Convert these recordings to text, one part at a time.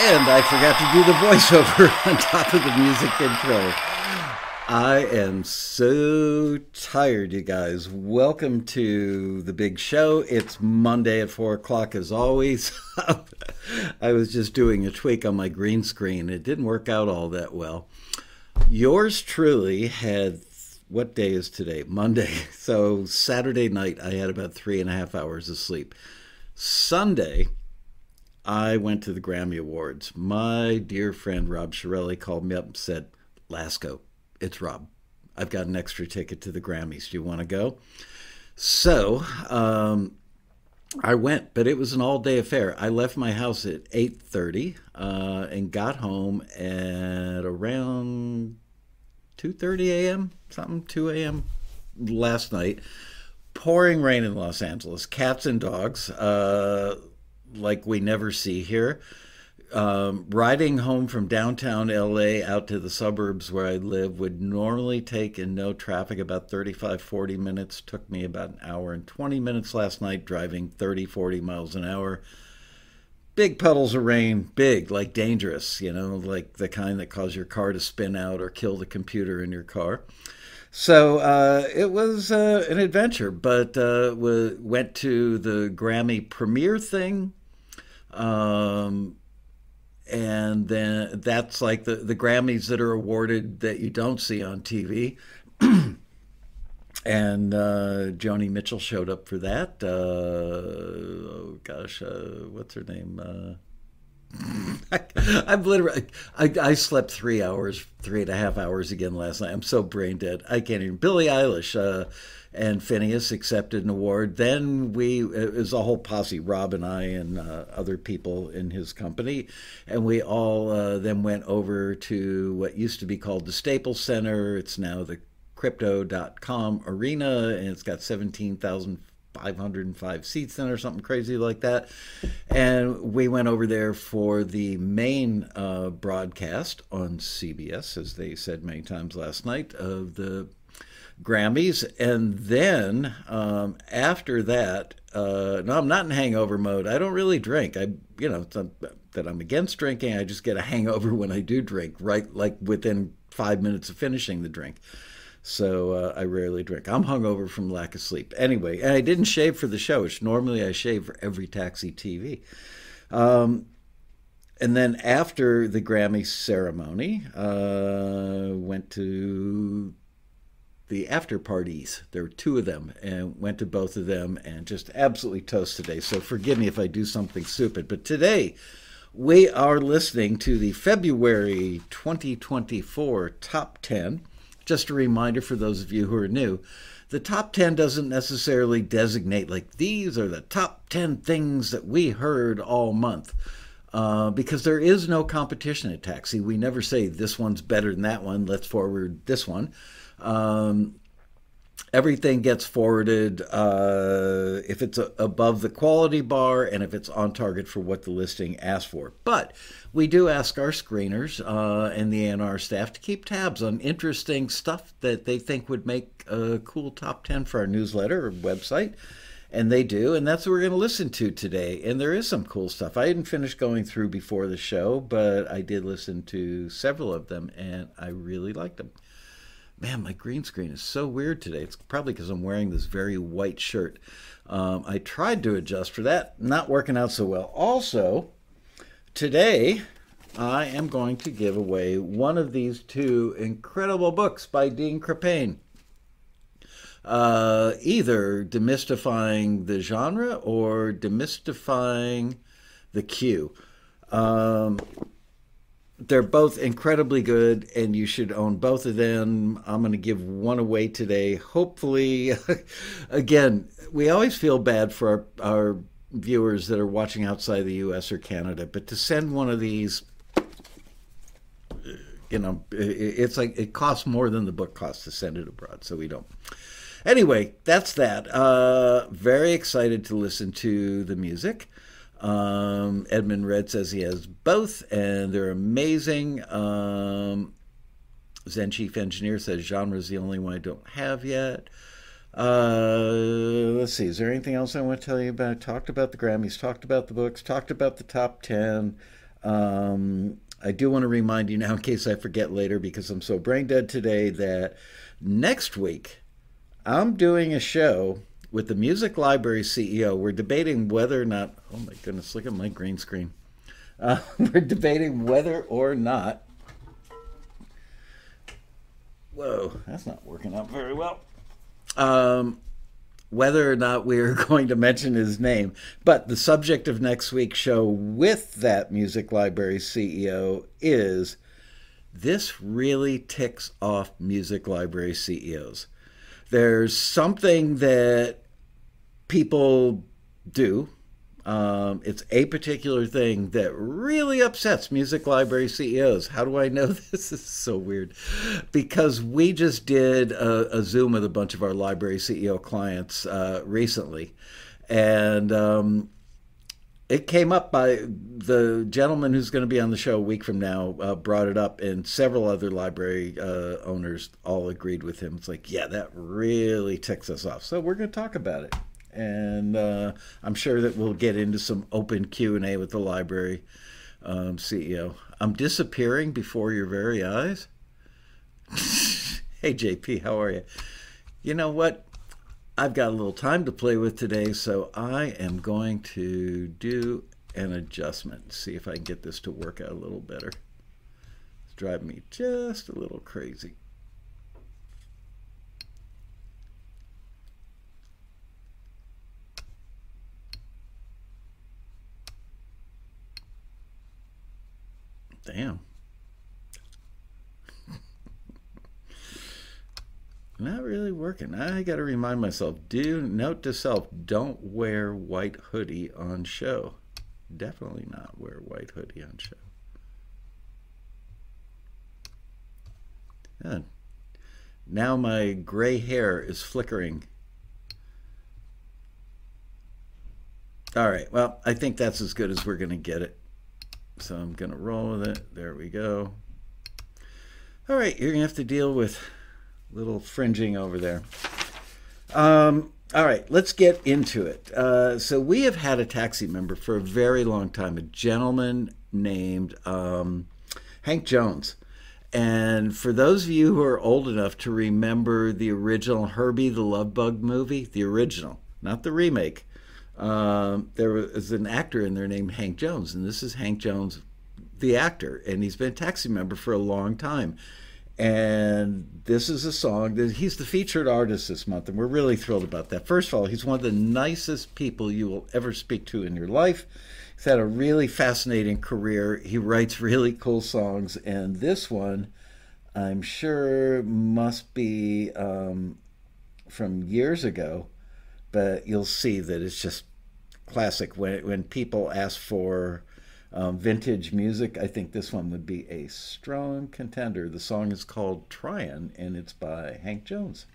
And I forgot to do the voiceover on top of the music intro. I am so tired, you guys. Welcome to the big show. It's Monday at 4 o'clock, as always. I was just doing a tweak on my green screen. It didn't work out all that well. Yours truly had, what day is today? Monday. So Saturday night, I had about three and a half hours of sleep. Sunday, I went to the Grammy Awards. My dear friend Rob Shirelli called me up and said, Laskow, it's Rob. I've got an extra ticket to the Grammys. Do you want to go? So um, I went, but it was an all-day affair. I left my house at 8.30 uh, and got home at around 2.30 a.m., something, 2 a.m. last night. Pouring rain in Los Angeles, cats and dogs. Uh, like we never see here. Um, riding home from downtown LA out to the suburbs where I live would normally take in no traffic about 35, 40 minutes. Took me about an hour and 20 minutes last night driving 30, 40 miles an hour. Big puddles of rain, big, like dangerous, you know, like the kind that cause your car to spin out or kill the computer in your car. So uh, it was uh, an adventure, but uh, we went to the Grammy premiere thing um, and then that's like the, the Grammys that are awarded that you don't see on TV. and uh, Joni Mitchell showed up for that. Uh, oh gosh, uh, what's her name? Uh, I, I'm literally. I, I slept three hours, three and a half hours again last night. I'm so brain dead. I can't even. Billie Eilish uh, and Finneas accepted an award. Then we, it was a whole posse, Rob and I and uh, other people in his company, and we all uh, then went over to what used to be called the Staples Center. It's now the Crypto.com Arena, and it's got 17,000 505 seats in or something crazy like that. And we went over there for the main uh, broadcast on CBS, as they said many times last night, of the Grammys. And then um, after that, uh, no, I'm not in hangover mode. I don't really drink. I, you know, that I'm against drinking. I just get a hangover when I do drink, right? Like within five minutes of finishing the drink. So uh, I rarely drink. I'm hungover from lack of sleep. Anyway, and I didn't shave for the show, which normally I shave for every taxi TV. Um, and then after the Grammy ceremony, uh, went to the after parties. There were two of them, and went to both of them, and just absolutely toast today. So forgive me if I do something stupid, but today we are listening to the February 2024 top 10 just a reminder for those of you who are new the top 10 doesn't necessarily designate like these are the top 10 things that we heard all month. Uh, because there is no competition at Taxi. We never say this one's better than that one. Let's forward this one. Um, everything gets forwarded uh, if it's a, above the quality bar and if it's on target for what the listing asks for. But we do ask our screeners uh, and the A&R staff to keep tabs on interesting stuff that they think would make a cool top 10 for our newsletter or website. And they do, and that's what we're going to listen to today. And there is some cool stuff. I didn't finish going through before the show, but I did listen to several of them, and I really liked them man, my green screen is so weird today. It's probably because I'm wearing this very white shirt. Um, I tried to adjust for that, not working out so well. Also, today I am going to give away one of these two incredible books by Dean Krippaehne. Uh, either demystifying the genre or demystifying the cue. Um, they're both incredibly good and you should own both of them. I'm going to give one away today. Hopefully again we always feel bad for our, our, viewers that are watching outside the us or canada but to send one of these you know it's like it costs more than the book costs to send it abroad so we don't. Anyway that's that. Uh, very excited to listen to the music um, Edmund Red says he has both, and they're amazing. Um, Zen Chief Engineer says genre is the only one I don't have yet. Uh, let's see. Is there anything else I want to tell you about? Talked about the Grammys, talked about the books, talked about the top 10. Um, I do want to remind you now, in case I forget later, because I'm so brain dead today, that next week I'm doing a show with the Music Library CEO. We're debating whether or not, oh my goodness, look at my green screen. Uh, we're debating whether or not, whoa, that's not working out very well. Um, whether or not we are going to mention his name. But the subject of next week's show with that music library CEO is this really ticks off music library CEOs. There's something that people do um, it's a particular thing that really upsets music library CEOs. How do I know this? is so weird? Because we just did a, a, Zoom with a bunch of our library CEO clients uh, recently, and um, it came up by the gentleman who's going to be on the show a week from now uh, brought it up and several other library uh, owners all agreed with him it's like yeah that really ticks us off so we're going to talk about it and uh, I'm sure that we'll get into some open Q and A with the library um, CEO. I'm disappearing before your very eyes. hey JP, how are you? You know what? I've got a little time to play with today, so I am going to do an adjustment. See if I can get this to work out a little better. It's driving me just a little crazy. Damn. Not really working. I got to remind myself. Do note to self: don't wear white hoodie on show. Definitely not wear white hoodie on show. Yeah. Now my gray hair is flickering. All right. Well, I think that's as good as we're going to get it. So I'm going to roll with it. There we go. All right, you're going to have to deal with little fringing over there. Um, all right, let's get into it. Uh, so we have had a taxi member for a very long time, a gentleman named um, Hank Jones. And for those of you who are old enough to remember the original Herbie the Love Bug movie, the original, not the remake, um, there was an actor in there named Hank Jones, and this is Hank Jones, the actor, and he's been a taxi member for a long time. And this is a song that he's the featured artist this month, and we're really thrilled about that. First of all, he's one of the nicest people you will ever speak to in your life. He's had a really fascinating career. He writes really cool songs, and this one, I'm sure, must be um, from years ago, but you'll see that it's just classic. When when people ask for um, vintage music, I think this one would be a strong contender. The song is called Tryin', and it's by Hank Jones.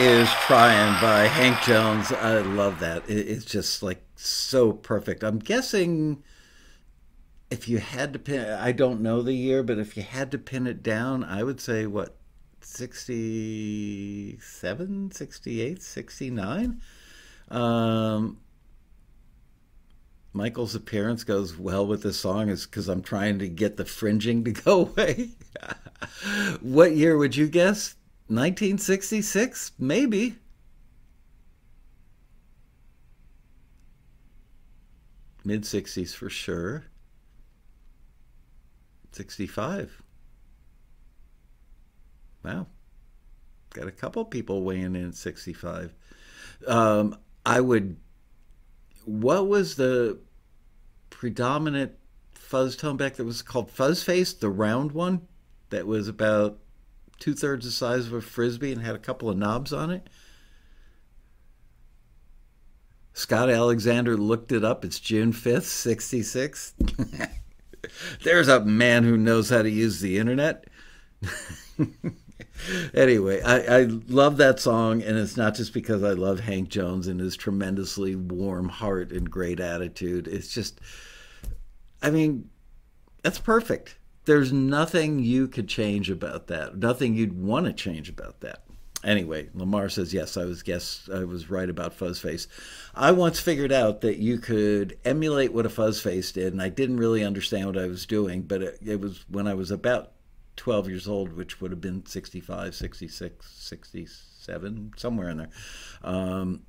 Is Trying by Hank Jones. I love that. It's just like so perfect. I'm guessing if you had to pin, I don't know the year, but if you had to pin it down, I would say what, 67, 68, 69? Um, Michael's appearance goes well with this song is because I'm trying to get the fringing to go away. what year would you guess? 1966? Maybe. Mid 60s for sure. 65. Wow. Got a couple people weighing in at 65. Um, I would. What was the predominant fuzz tone back that was called Fuzz Face, the round one that was about two thirds the size of a frisbee and had a couple of knobs on it. Scott Alexander looked it up. It's June 5th, 66. There's a man who knows how to use the internet. anyway, I, I love that song, and it's not just because I love Hank Jones and his tremendously warm heart and great attitude. It's just, I mean, that's perfect there's nothing you could change about that. Nothing you'd want to change about that. Anyway, Lamar says yes. I was guess I was right about Fuzzface. I once figured out that you could emulate what a Fuzzface did, and I didn't really understand what I was doing. But it, it was when I was about 12 years old, which would have been 65, 66, 67, somewhere in there. Um,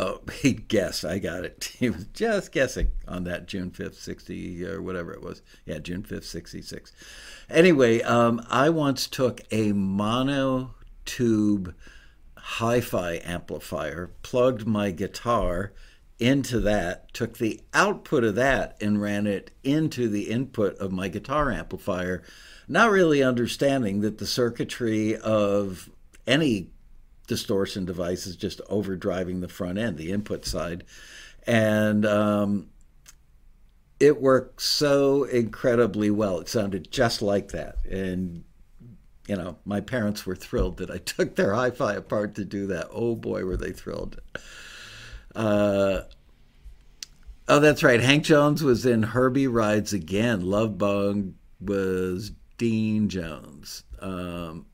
Oh, he guessed. I got it. He was just guessing on that June 5th, 60 or whatever it was. Yeah, June 5th, 66. Anyway, um, I once took a mono tube hi fi amplifier, plugged my guitar into that, took the output of that, and ran it into the input of my guitar amplifier, not really understanding that the circuitry of any distortion device is just overdriving the front end, the input side. And um, it worked so incredibly well. It sounded just like that. And, you know, my parents were thrilled that I took their hi fi apart to do that. Oh boy, were they thrilled. Uh, oh, that's right. Hank Jones was in Herbie Rides Again. Love Bug was Dean Jones. Um,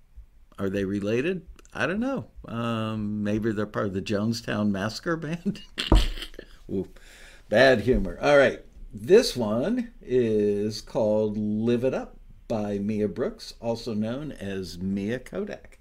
are they related? I don't know. Um, maybe they're part of the Jonestown Massacre Band. Ooh, bad humor. All right. This one is called Live It Up by Mia Brooks, also known as Mia Kodak.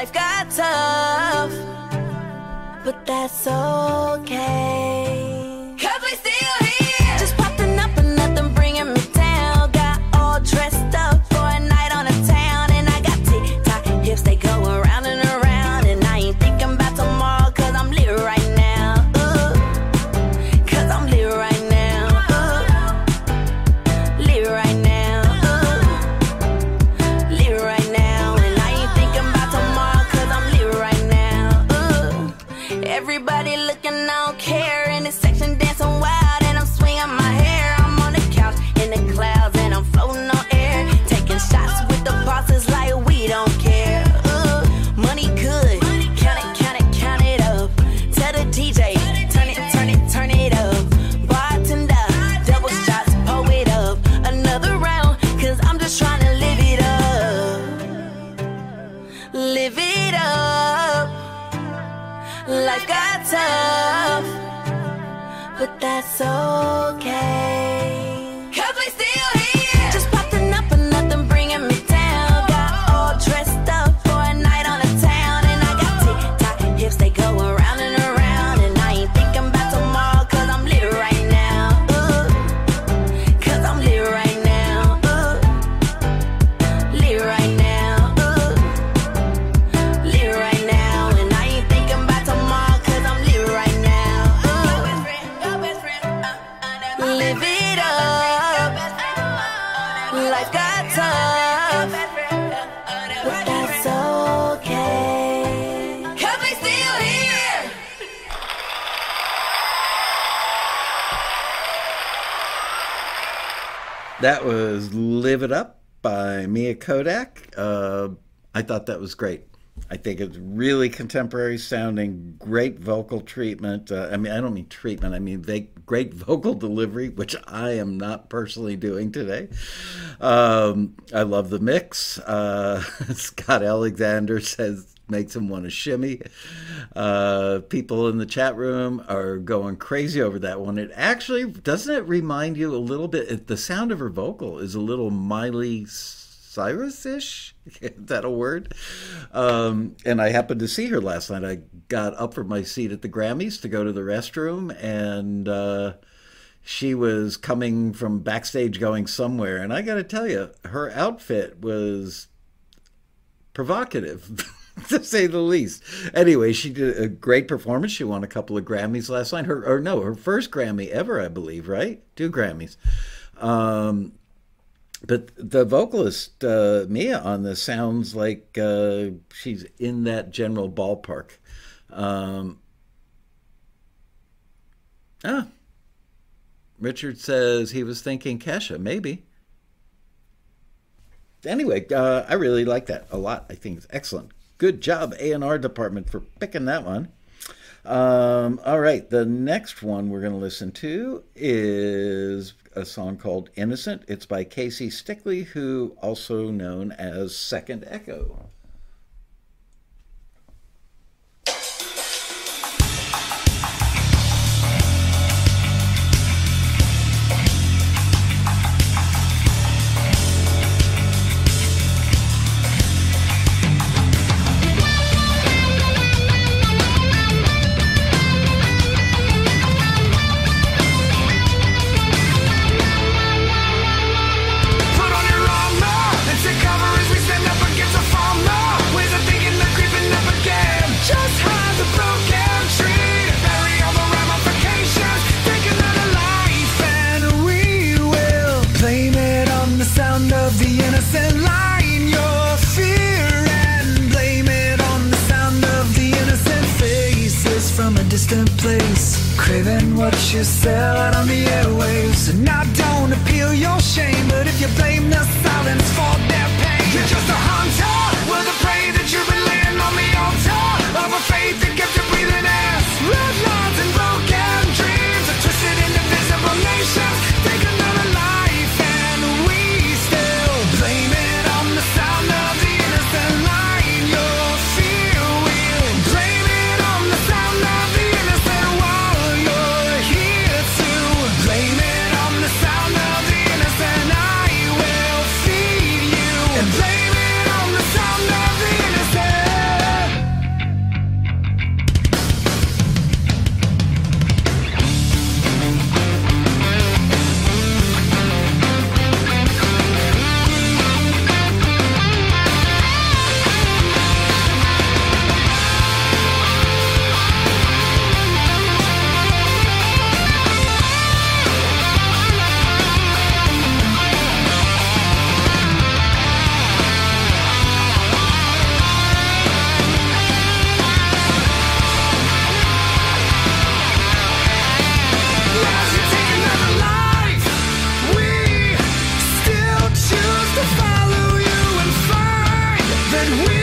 life got tough, but that's okay. That was Live It Up by Mia Kodak. Uh, I thought that was great. I think it's really contemporary sounding, great vocal treatment. Uh, I mean, I don't mean treatment, I mean they, great vocal delivery, which I am not personally doing today. Um, I love the mix. Uh, Scott Alexander says makes him want to shimmy. Uh, people in the chat room are going crazy over that one. It actually doesn't it remind you a little bit. The sound of her vocal is a little Miley Cyrus ish. Is that a word? Um, and I happened to see her last night. I got up from my seat at the Grammys to go to the restroom and. Uh, she was coming from backstage going somewhere and i got to tell you her outfit was provocative to say the least. Anyway, she did a great performance. She won a couple of Grammys last night. Her or no, her first Grammy ever, I believe. Right, two Grammys. Um, but the vocalist uh, Mia on this sounds like uh, she's in that general ballpark. Um, ah, Richard says he was thinking Kesha, maybe anyway, uh, I really like that a lot. I think it's excellent. Good job, A and R department, for picking that one. Um, all right, the next one we're going to listen to is a song called "Innocent." It's by Casey Stickley, who also known as Second Echo. Find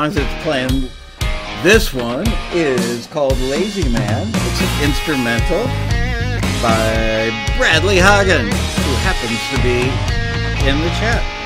as it's playing, this one is called Lazy Man. It's an instrumental by Bradley Hagen, who happens to be in the chat.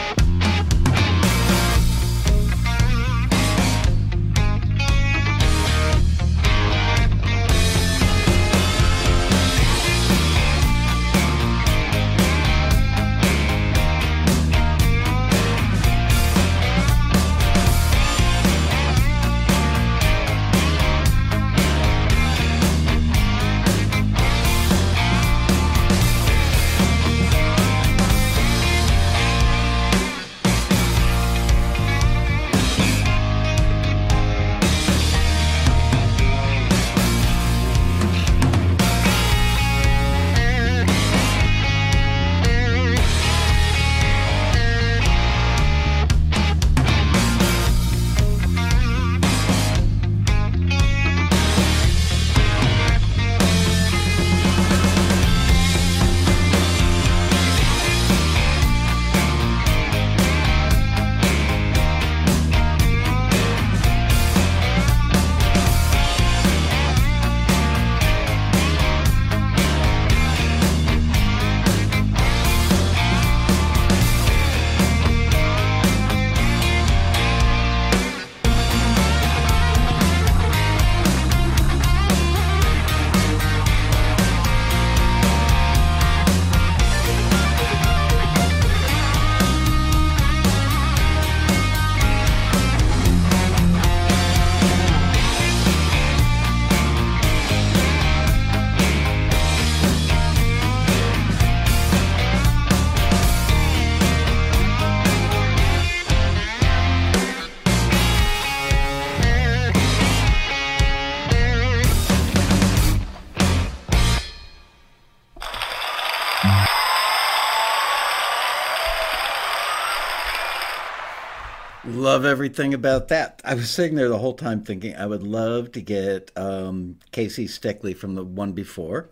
Love everything about that. I was sitting there the whole time thinking I would love to get um, Casey Stickley from the one before,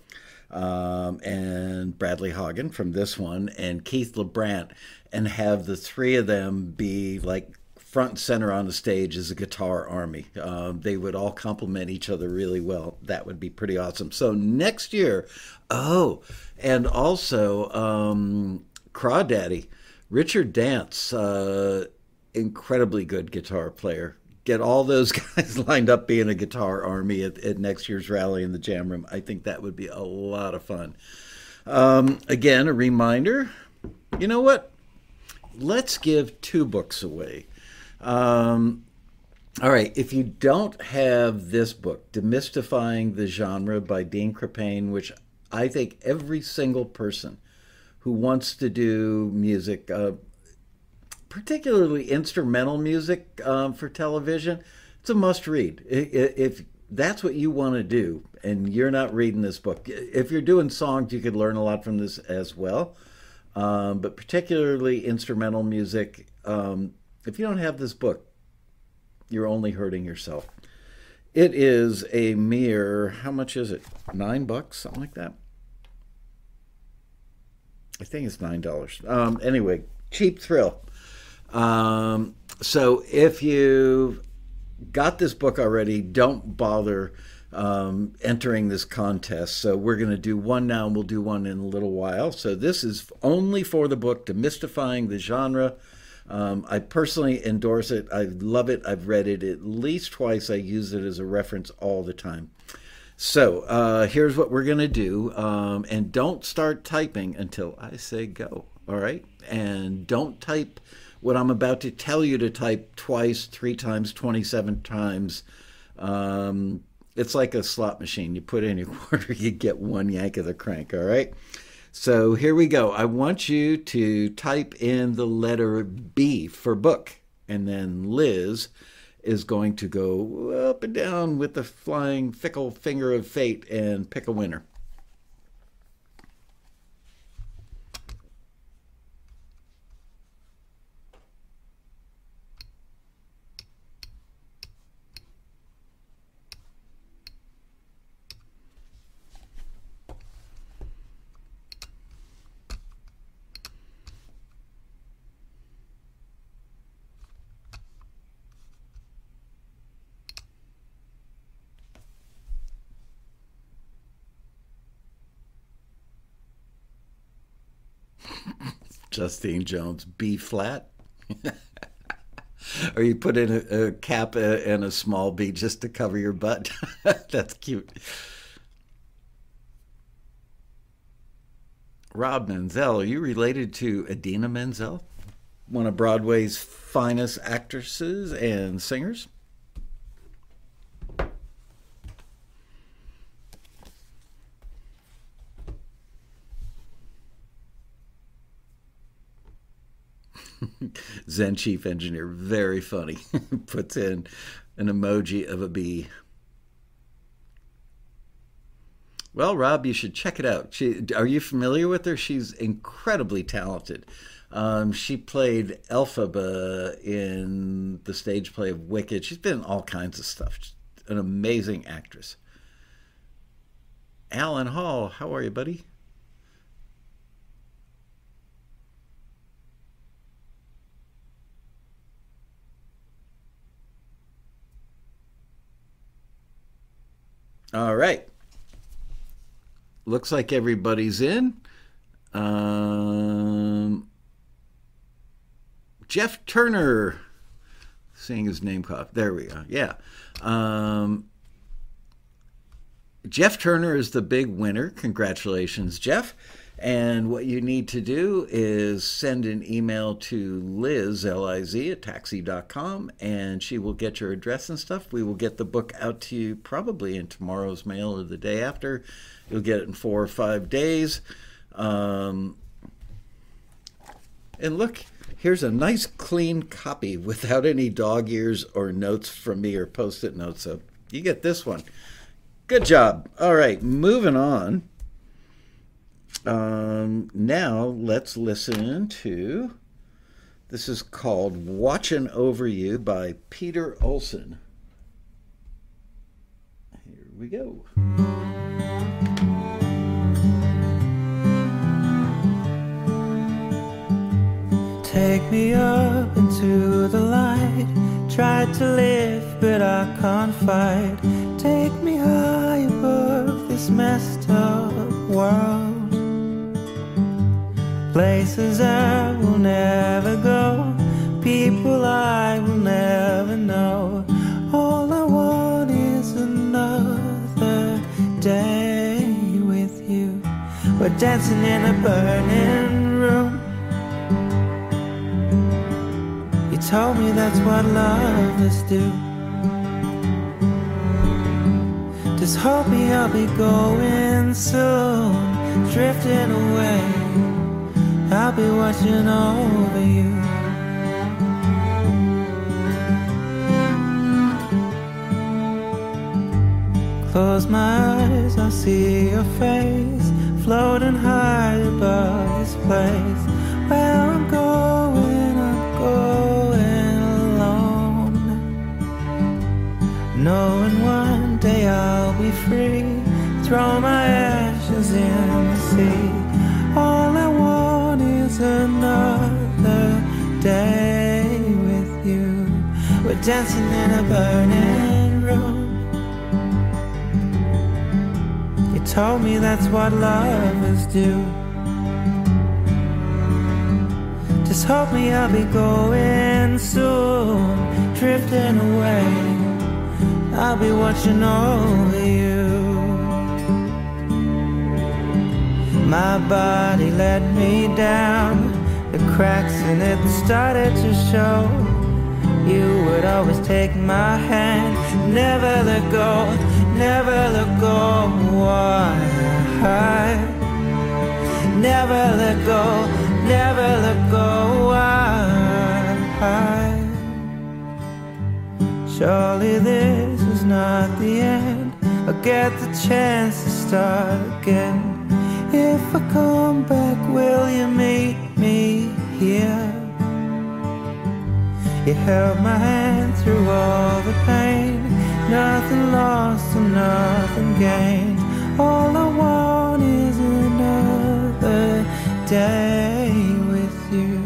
um, and Bradley Hagen from this one, and Keith LeBrant, and have the three of them be like front and center on the stage as a guitar army. Um, they would all complement each other really well. That would be pretty awesome. So next year, oh, and also um, Crawdaddy, Richard Dance. Uh, incredibly good guitar player. Get all those guys lined up being a guitar army at, at, next year's rally in the Jam Room. I think that would be a lot of fun. Um, again, a reminder you know what? Let's give two books away. Um, all right, if you don't have this book, Demystifying the Genre by Dean Krippaehne, which I think every single person who wants to do music, uh, particularly instrumental music um, for television, it's a must read. If that's what you want to do and you're not reading this book, if you're doing songs, you could learn a lot from this as well. Um, but particularly instrumental music, um, if you don't have this book, you're only hurting yourself. It is a mere, how much is it? Nine bucks, something like that. I think it's nine dollars. Um, anyway, cheap thrill. Um, so if you've got this book already, don't bother um, entering this contest. So we're going to do one now, and we'll do one in a little while. So this is only for the book, Demystifying the Genre. Um, I personally endorse it. I love it. I've read it at least twice. I use it as a reference all the time. So uh, here's what we're going to do. Um, and don't start typing until I say go. All right? And don't type what I'm about to tell you to type twice, three times, 27 times. Um, it's like a slot machine. You put in your quarter, you get one yank of the crank, all right? So here we go. I want you to type in the letter B for book, and then Liz is going to go up and down with the flying fickle finger of fate and pick a winner. Justine Jones, B flat. or you put in a, a cap and a small B just to cover your butt. That's cute. Rob Menzel, are you related to Idina Menzel, one of Broadway's finest actresses and singers? Zen Chief Engineer, very funny. Puts in an emoji of a bee. Well, Rob, you should check it out. She, are you familiar with her? She's incredibly talented. Um, she played Elphaba in the stage play of Wicked. She's been in all kinds of stuff. She's an amazing actress. Alan Hall, how are you, buddy? All right. Looks like everybody's in. Um, Jeff Turner, seeing his name. There we go. Yeah. Um, Jeff Turner is the big winner. Congratulations, Jeff. And what you need to do is send an email to Liz, L I Z, at taxi.com, and she will get your address and stuff. We will get the book out to you probably in tomorrow's mail or the day after. You'll get it in four or five days. Um, and look, here's a nice clean copy without any dog ears or notes from me or post it notes. So you get this one. Good job. All right, moving on. Um, now let's listen to. This is called Watching Over You by Peter Olson. Here we go. Take me up into the light. Tried to live, but I can't fight. Take me high above this messed up world. Places I will never go, people I will never know. All I want is another day with you. We're dancing in a burning room. You told me that's what lovers do. Just hope me I'll be going soon, drifting away. I'll be watching over you. Close my eyes, I'll see your face floating high above this place. Where I'm going, I'm going alone. Knowing one day I'll be free, throw my ashes in the sea. Another day with you. We're dancing in a burning room. You told me that's what lovers do. Just hope me I'll be going soon, drifting away. I'll be watching over you. My body let me down, the cracks in it started to show. You would always take my hand, never let go, never let go. Why? Never let go, never let go. Why? Surely this is not the end. I'll get the chance to start again. If I come back, will you meet me here? You held my hand through all the pain. Nothing lost and nothing gained. All I want is another day with you.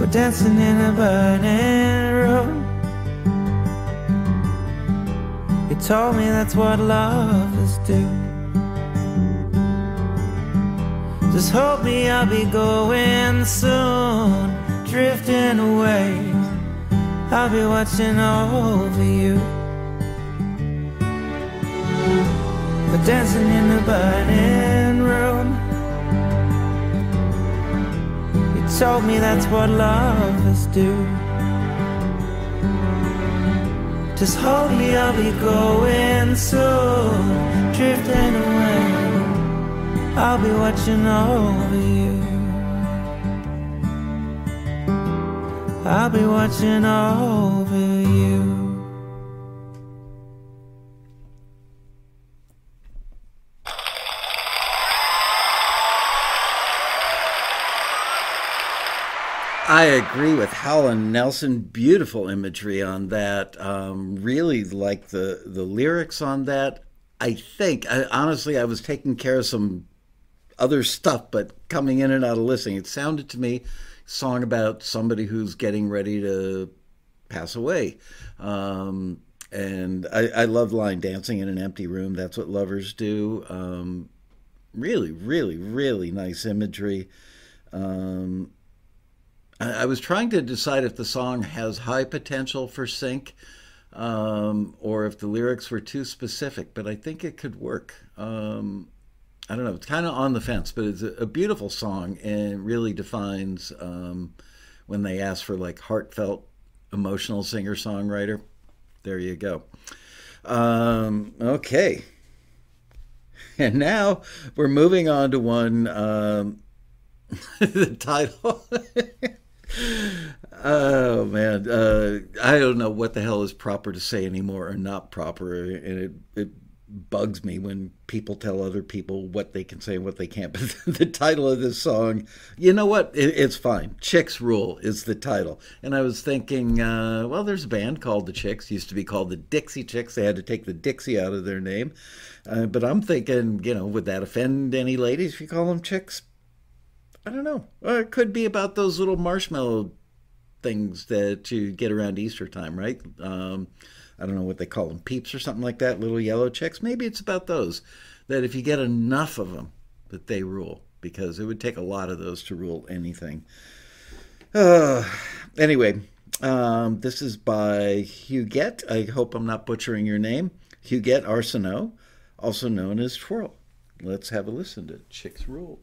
We're dancing in a burning room. You told me that's what lovers do. Just hold me, I'll be going soon, drifting away. I'll be watching over you. We're dancing in the burning room. You told me that's what lovers do. Just hold me, I'll be going soon, drifting away. I'll be watching over you. I'll be watching over you. I agree with Helen Nelson. Beautiful imagery on that. Um, really like the the lyrics on that. I think, I, honestly, I was taking care of some other stuff, but coming in and out of listening, it sounded to me song about somebody who's getting ready to pass away. Um, and I, I love line dancing in an empty room. That's what lovers do. Um, really, really, really nice imagery. Um, I, I was trying to decide if the song has high potential for sync um, or if the lyrics were too specific, but I think it could work. Um, I don't know. It's kind of on the fence, but it's a, a beautiful song and really defines um, when they ask for like heartfelt, emotional singer songwriter. There you go. Um, okay. And now we're moving on to one. Um, the title. oh man, uh, I don't know what the hell is proper to say anymore or not proper, and it it bugs me when people tell other people what they can say and what they can't. But the title of this song, you know what? It, it's fine. Chicks Rule is the title. And I was thinking, uh, well, there's a band called the Chicks, used to be called the Dixie Chicks. They had to take the Dixie out of their name. Uh, but I'm thinking, you know, would that offend any ladies if you call them chicks? I don't know. Or it could be about those little marshmallow things that you get around Easter time, right? Um, I don't know what they call them, peeps or something like that, little yellow chicks. Maybe it's about those. That if you get enough of them, that they rule, because it would take a lot of those to rule anything. Uh, anyway, um, this is by Huguette. I hope I'm not butchering your name. Huguette Arsenault, also known as Twirl. Let's have a listen to Chicks Rule.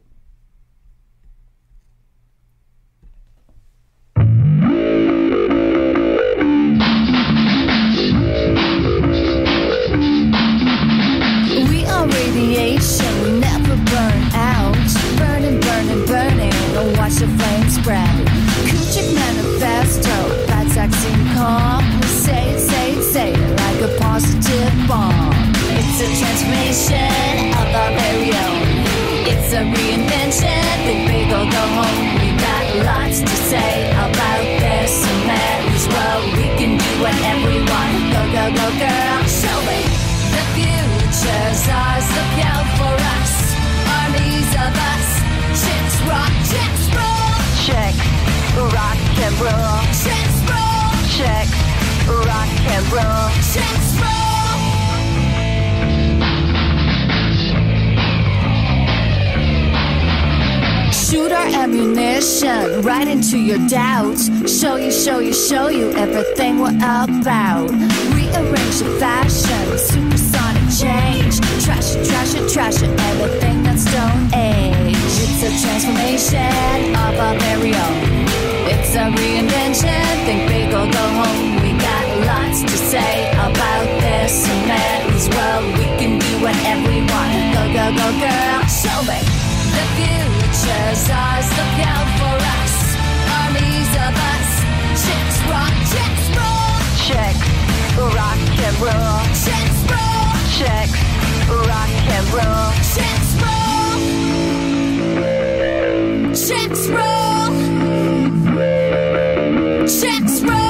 It's a reinvention, big big go go home. We got lots to say about this and that as well. We can do whatever we want. Go, go, go, girl, show me. The future's ours, look out for us. Armies of us, chicks rock, chicks roll, Check, rock and roll. chicks roll, Check, rock and roll. chicks Shoot our ammunition right into your doubts. Show you, show you, show you everything we're about. Rearrange the fashion, supersonic change. Trash it, trash it, trash it, everything that's stone age. It's a transformation of our very own. It's a reinvention, think big or go home. We got lots to say about this and that as well. We can do whatever we want. Go, go, go, girl, show me. The future's ours, look out for us. Armies of us, chicks rock, chicks roll, Check, rock and roll. chicks roll, Check, rock and roll. chicks roll, chicks roll, chicks roll, chicks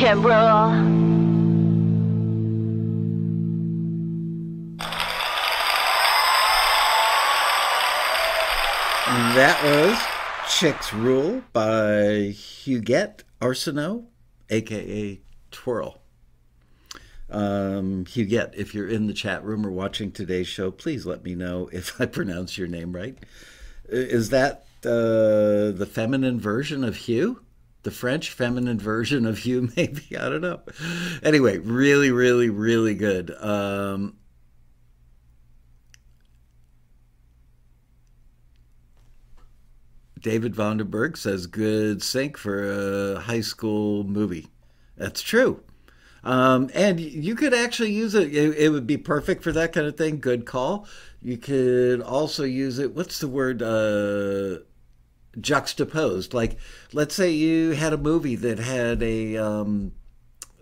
roll. That was Chicks Rule by Huguette Arsenault, aka Twirl. Um, Huguette, if you're in the chat room or watching today's show, please let me know if I pronounce your name right. Is that uh, the feminine version of Hugh? The French feminine version of you, maybe? I don't know. Anyway, really, really, really good. Um, David Vonderberg says good sync for a high school movie. That's true. Um, and you could actually use it. it. It would be perfect for that kind of thing. Good call. You could also use it. What's the word? Uh, juxtaposed. Like, let's say you had a movie that had a um,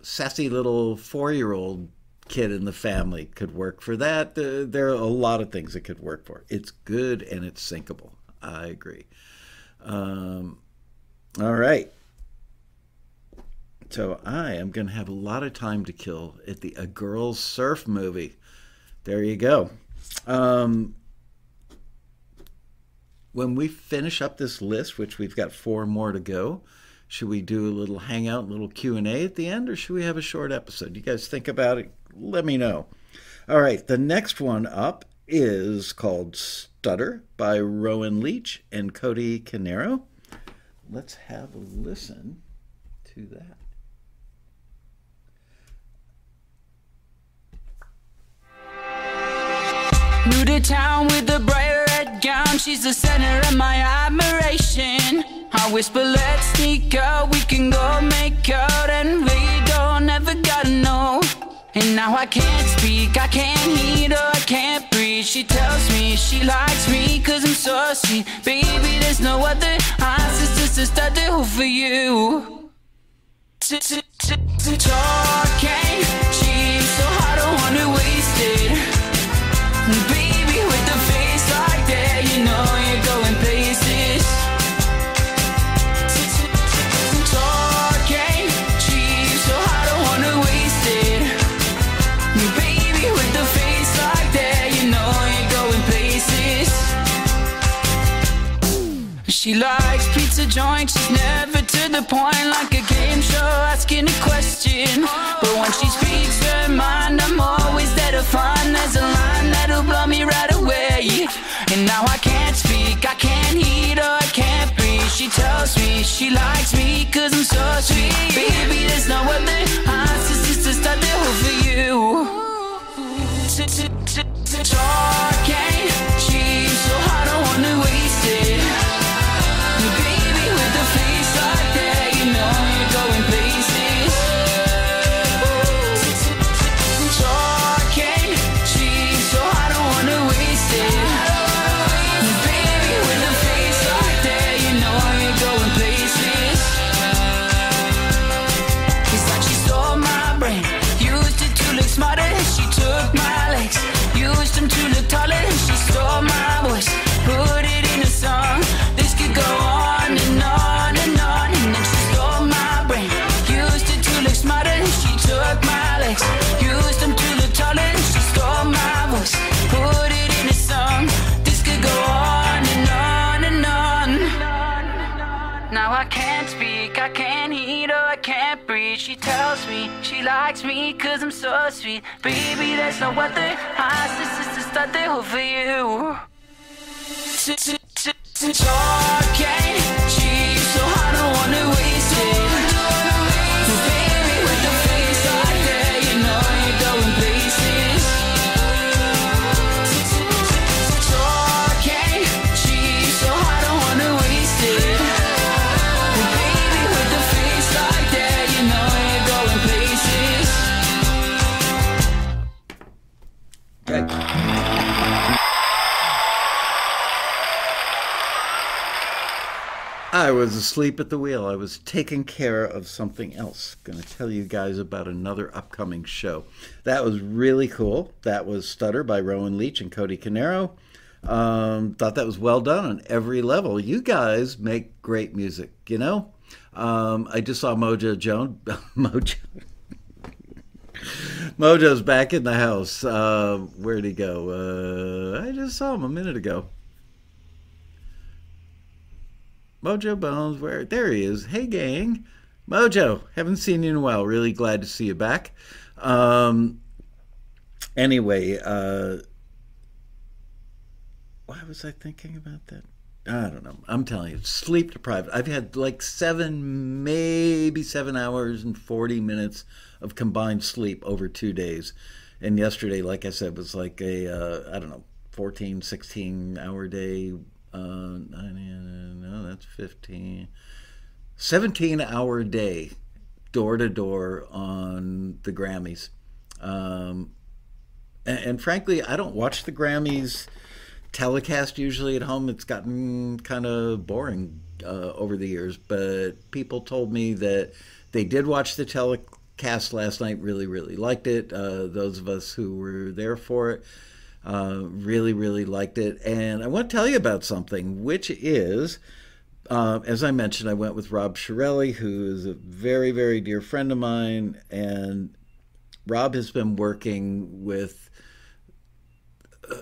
sassy little four-year-old kid in the family. Could work for that. Uh, there are a lot of things it could work for. It's good and it's syncable. I agree. Um, all right. So I am going to have a lot of time to kill at the A Girls Surf movie. There you go. Um, when we finish up this list, which we've got four more to go, should we do a little hangout, a little Q and A at the end, or should we have a short episode? You guys think about it. Let me know. All right, the next one up is called Stutter by Rowan Leach and Cody Canero. Let's have a listen to that. New to town with a bright gown. She's the center of my admiration. I whisper, let's sneak out. We can go make out, and we don't ever gotta know. And now I can't speak, I can't hear her, I can't breathe. She tells me she likes me cause I'm so sweet. Baby, there's no other answers, just a do for you. Talking She likes pizza joints, she's never to the point like a game show asking a question. But when she speaks her mind, I'm always there to find there's a line that'll blow me right away. And now I can't speak, I can't hear her, I can't breathe. She tells me she likes me cause I'm so sweet. Baby, there's no other answers, to start the whole for you. Talking cheap, so I don't wanna waste She me she likes me cause I'm so sweet. Baby, there's no other answers, just to start the whole for you. Talking I was asleep at the wheel. I was taking care of something else. Going to tell you guys about another upcoming show. That was really cool. That was Stutter by Rowan Leach and Cody Canero. Um, thought that was well done on every level. You guys make great music, you know? Um, I just saw Mojo Jones. Mojo. Mojo's back in the house. Uh, where'd he go? Uh, I just saw him a minute ago. Mojo Bones, where? There he is. Hey, gang. Mojo, haven't seen you in a while. Really glad to see you back. Um, anyway, uh, why was I thinking about that? I don't know. I'm telling you, sleep deprived. I've had like seven, maybe seven hours and 40 minutes of combined sleep over two days. And yesterday, like I said, was like a, uh, I don't know, 14, 16 hour day. Uh, no, that's 15. 17 hour day, door to door on the Grammys. Um, and, and frankly, I don't watch the Grammys telecast usually at home. It's gotten kind of boring uh, over the years, but people told me that they did watch the telecast last night, really, really liked it. Uh, those of us who were there for it uh, really, really liked it. And I want to tell you about something, which is. Uh, as I mentioned, I went with Rob Chiarelli, who is a very, very dear friend of mine. And Rob has been working with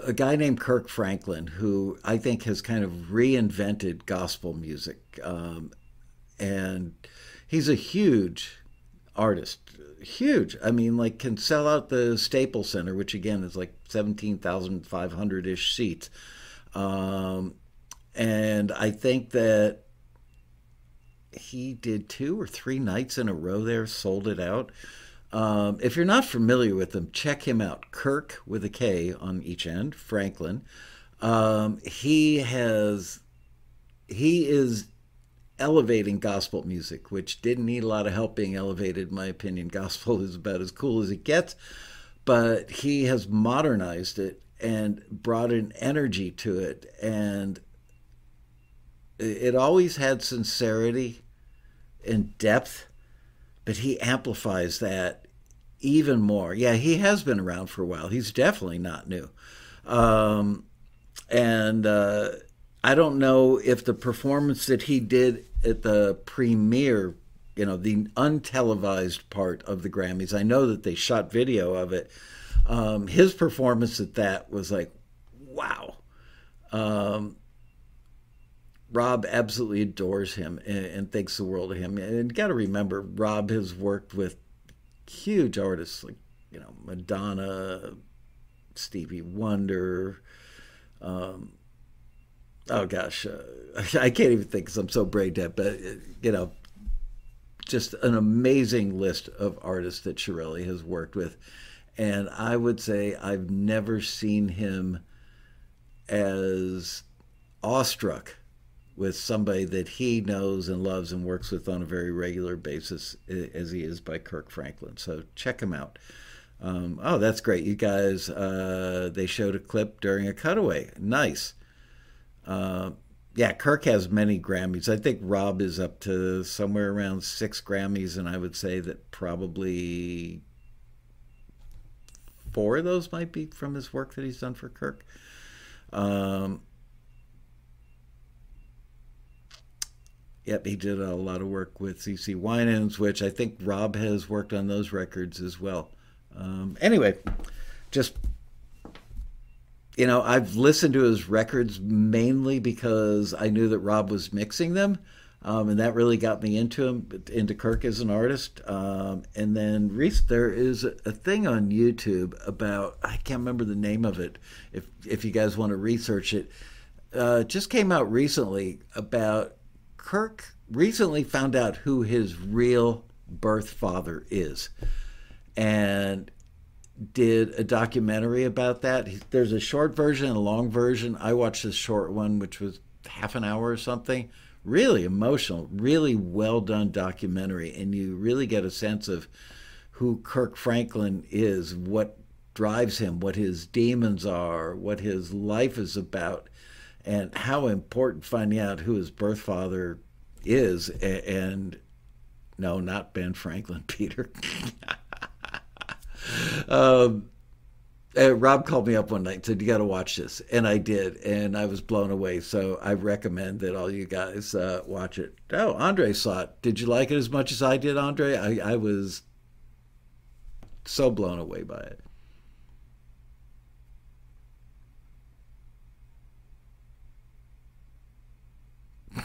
a guy named Kirk Franklin, who I think has kind of reinvented gospel music. Um, and he's a huge artist, huge. I mean, like, can sell out the Staples Center, which again is like 17,500 ish seats. Um, and I think that he did two or three nights in a row there, sold it out. Um, if you're not familiar with him, check him out. Kirk with a K on each end, Franklin. Um, he has, he is elevating gospel music, which didn't need a lot of help being elevated, in my opinion. Gospel is about as cool as it gets, but he has modernized it and brought an energy to it. And it always had sincerity and depth, but he amplifies that even more. Yeah, he has been around for a while. He's definitely not new. Um, and uh, I don't know if the performance that he did at the premiere, you know, the untelevised part of the Grammys, I know that they shot video of it. Um, his performance at that was like, wow. Um, Rob absolutely adores him and, and, thinks the world of him. And got to remember, Rob has worked with huge artists like you know Madonna, Stevie Wonder. Um, oh gosh, uh, I can't even think because I'm so brain dead. But uh, you know, just an amazing list of artists that Chiarelli has worked with, and I would say I've never seen him as awestruck with somebody that he knows and loves and works with on a very regular basis as he is by Kirk Franklin. So check him out. Um, oh, that's great. You guys, uh, they showed a clip during a cutaway. Nice. Uh, yeah, Kirk has many Grammys. I think Rob is up to somewhere around six Grammys, and I would say that probably four of those might be from his work that he's done for Kirk. Um, Yep, he did a lot of work with CeCe Winans, which I think Rob has worked on those records as well. Um, anyway, just you know, I've listened to his records mainly because I knew that Rob was mixing them, um, and that really got me into him, into Kirk as an artist. Um, and then there is a thing on YouTube about I can't remember the name of it. If if you guys want to research it, uh, just came out recently about Kirk recently found out who his real birth father is and did a documentary about that. There's a short version and a long version. I watched the short one, which was half an hour or something. Really emotional, really well done documentary. And you really get a sense of who Kirk Franklin is, what drives him, what his demons are, what his life is about and how important finding out who his birth father is, and no, not Ben Franklin, Peter. um, Rob called me up one night and said, You got to watch this. And I did. And I was blown away. So I recommend that all you guys uh, watch it. Oh, Andre saw it. Did you like it as much as I did, Andre? I, I was so blown away by it.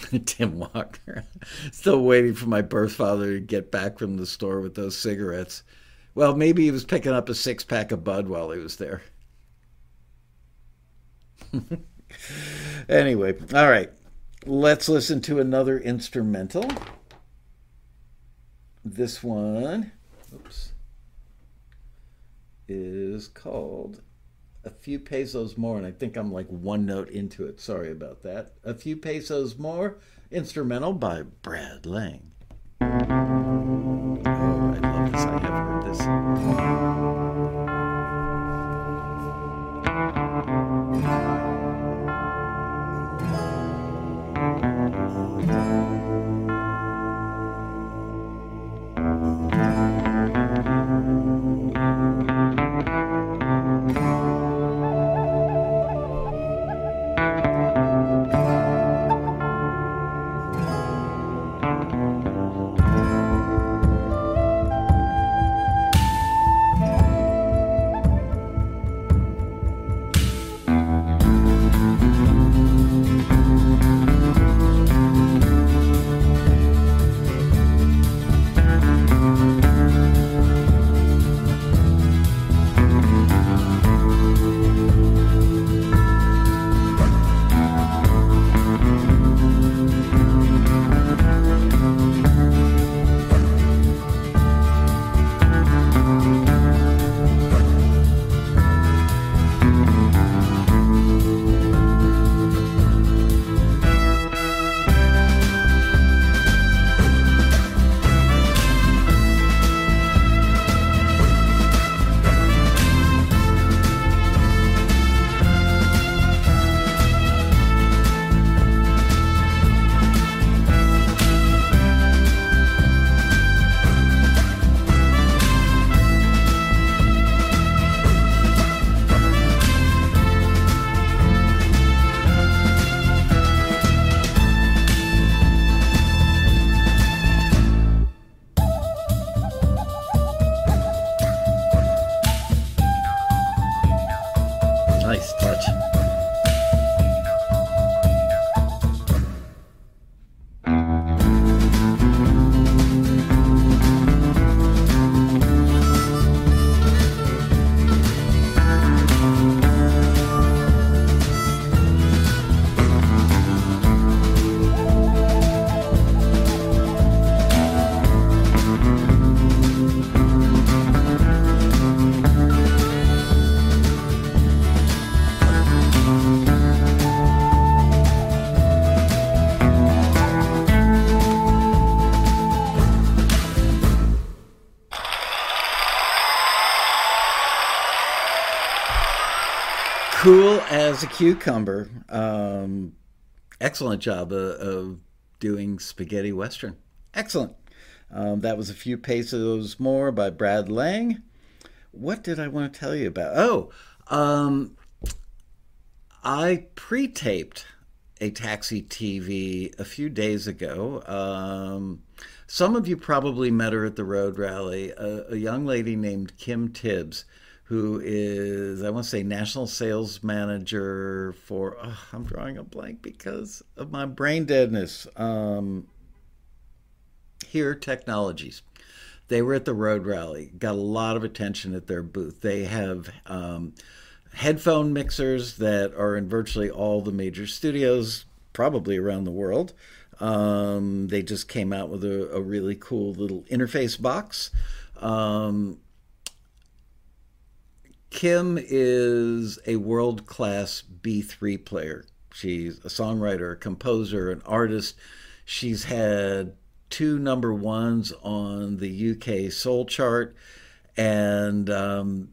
Tim Walker. Still waiting for my birth father to get back from the store with those cigarettes. Well, maybe he was picking up a six pack of Bud while he was there. anyway, all right. Let's listen to another instrumental. This one, oops, is called A Few Pesos More, and I think I'm like one note into it. Sorry about that. A Few Pesos More, instrumental by Brad Lang. Oh, I love this. Have heard as a cucumber. Um, excellent job of, of doing spaghetti western. Excellent. Um, that was a few pesos more by Brad Lang. What did I want to tell you about? Oh, um, I pre-taped a taxi TV a few days ago. Um, some of you probably met her at the road rally. A, a young lady named Kim Tibbs, who is I want to say national sales manager for. Oh, I'm drawing a blank because of my brain deadness. Um, Hear Technologies. They were at the road rally, got a lot of attention at their booth. They have um, headphone mixers that are in virtually all the major studios, probably around the world. Um, they just came out with a, a really cool little interface box. Um, Kim is a world class B3 player. She's a songwriter, a composer, an artist. She's had two number ones on the UK Soul chart. And um,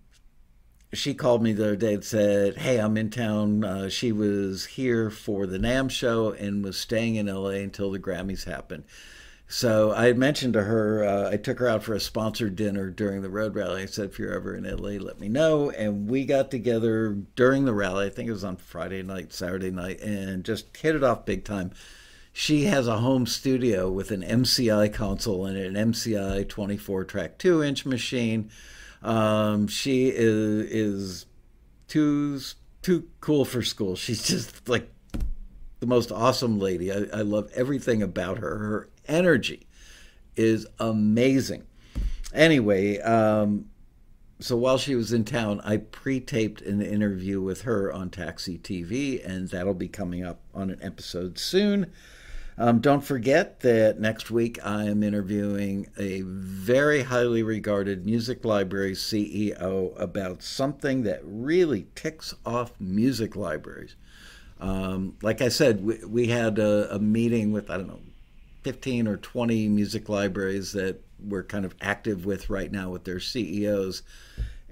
she called me the other day and said, "Hey, I'm in town." Uh, she was here for the NAMM show and was staying in LA until the Grammys happened. So I had mentioned to her, uh, I took her out for a sponsored dinner during the road rally. I said, if you're ever in LA, let me know. And we got together during the rally. I think it was on Friday night, Saturday night, and just hit it off big time. She has a home studio with an MCI console and an MCI 24 track 2 inch machine. Um, she is, is too, too cool for school. She's just like the most awesome lady. I, I love everything about her. Her energy is amazing. Anyway, um, so while she was in town, I pre taped an interview with her on Taxi TV, and that'll be coming up on an episode soon. Um, don't forget that next week I am interviewing a very highly regarded music library CEO about something that really ticks off music libraries. Um, like I said, we, we had a, a meeting with, I don't know, 15 or 20 music libraries that we're kind of active with right now with their CEOs.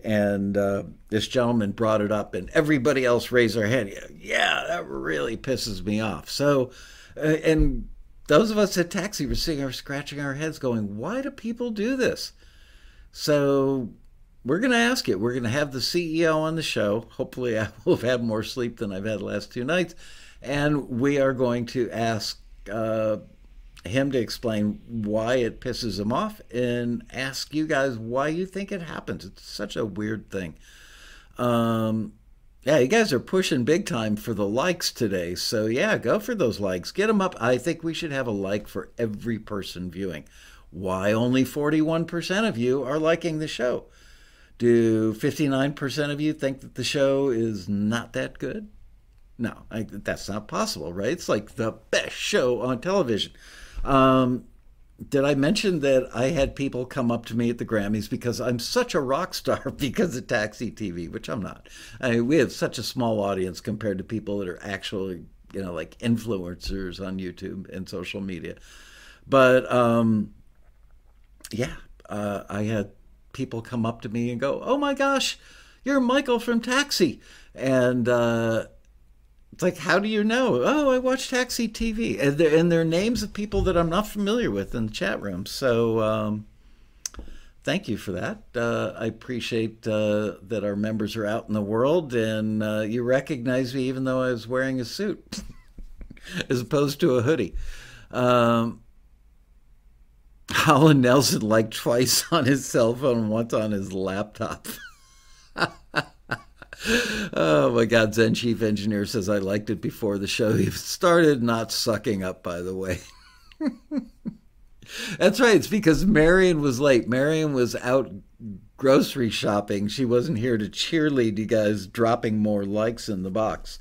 And uh, this gentleman brought it up, and everybody else raised their hand. Yeah, that really pisses me off. So, uh, and those of us at Taxi were sitting there scratching our heads, going, why do people do this? So, we're going to ask it. We're going to have the CEO on the show. Hopefully, I will have had more sleep than I've had the last two nights. And we are going to ask uh, him to explain why it pisses him off and ask you guys why you think it happens. It's such a weird thing. Um, yeah, you guys are pushing big time for the likes today. So, yeah, go for those likes. Get them up. I think we should have a like for every person viewing. Why only 41% of you are liking the show? Do 59% of you think that the show is not that good? No, I, that's not possible, right? It's like the best show on television. Um, did I mention that I had people come up to me at the Grammys because I'm such a rock star because of Taxi TV, which I'm not. I mean, we have such a small audience compared to people that are actually, you know, like influencers on YouTube and social media. But um, yeah, uh, I had people come up to me and go, "Oh my gosh, you're Michael from Taxi," and uh, it's like, how do you know? Oh, I watch Taxi TV, and they're, and they're names of people that I'm not familiar with in the chat room. So, um, thank you for that. Uh, I appreciate uh, that our members are out in the world, and uh, you recognize me even though I was wearing a suit, as opposed to a hoodie. Um, Holland Nelson liked twice on his cell phone, once on his laptop. oh my God, Zen Chief Engineer says I liked it before the show even started, not sucking up, by the way. That's right. It's because Marion was late. Marion was out grocery shopping. She wasn't here to cheerlead you guys dropping more likes in the box.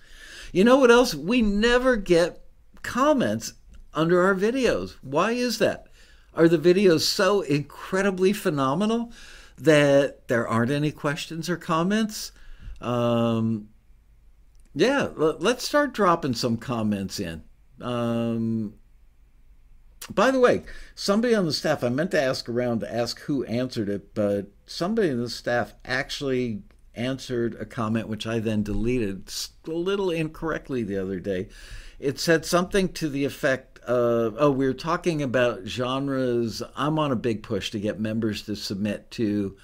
You know what else? We never get comments under our videos. Why is that? Are the videos so incredibly phenomenal that there aren't any questions or comments? Um, yeah, let's start dropping some comments in. Um, by the way, somebody on the staff, I meant to ask around to ask who answered it, but somebody in the staff actually answered a comment which I then deleted a little incorrectly the other day. It said something to the effect of, oh, we are talking about genres. I'm on a big push to get members to submit to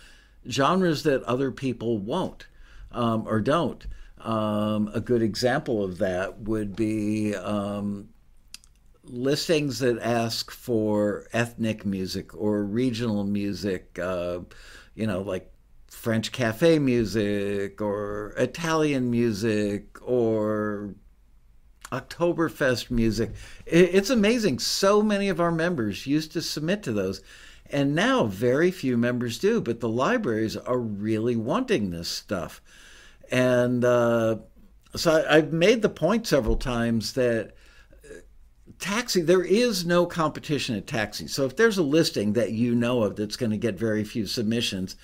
genres that other people won't um, or don't. Um, a good example of that would be um, listings that ask for ethnic music or regional music, uh, you know, like French cafe music or Italian music or Oktoberfest music. It's amazing. So many of our members used to submit to those. And now very few members do, but the libraries are really wanting this stuff. And uh, so I, have made the point several times that taxi there is no competition at taxi. So if there's a listing that you know of that's going to get very few submissions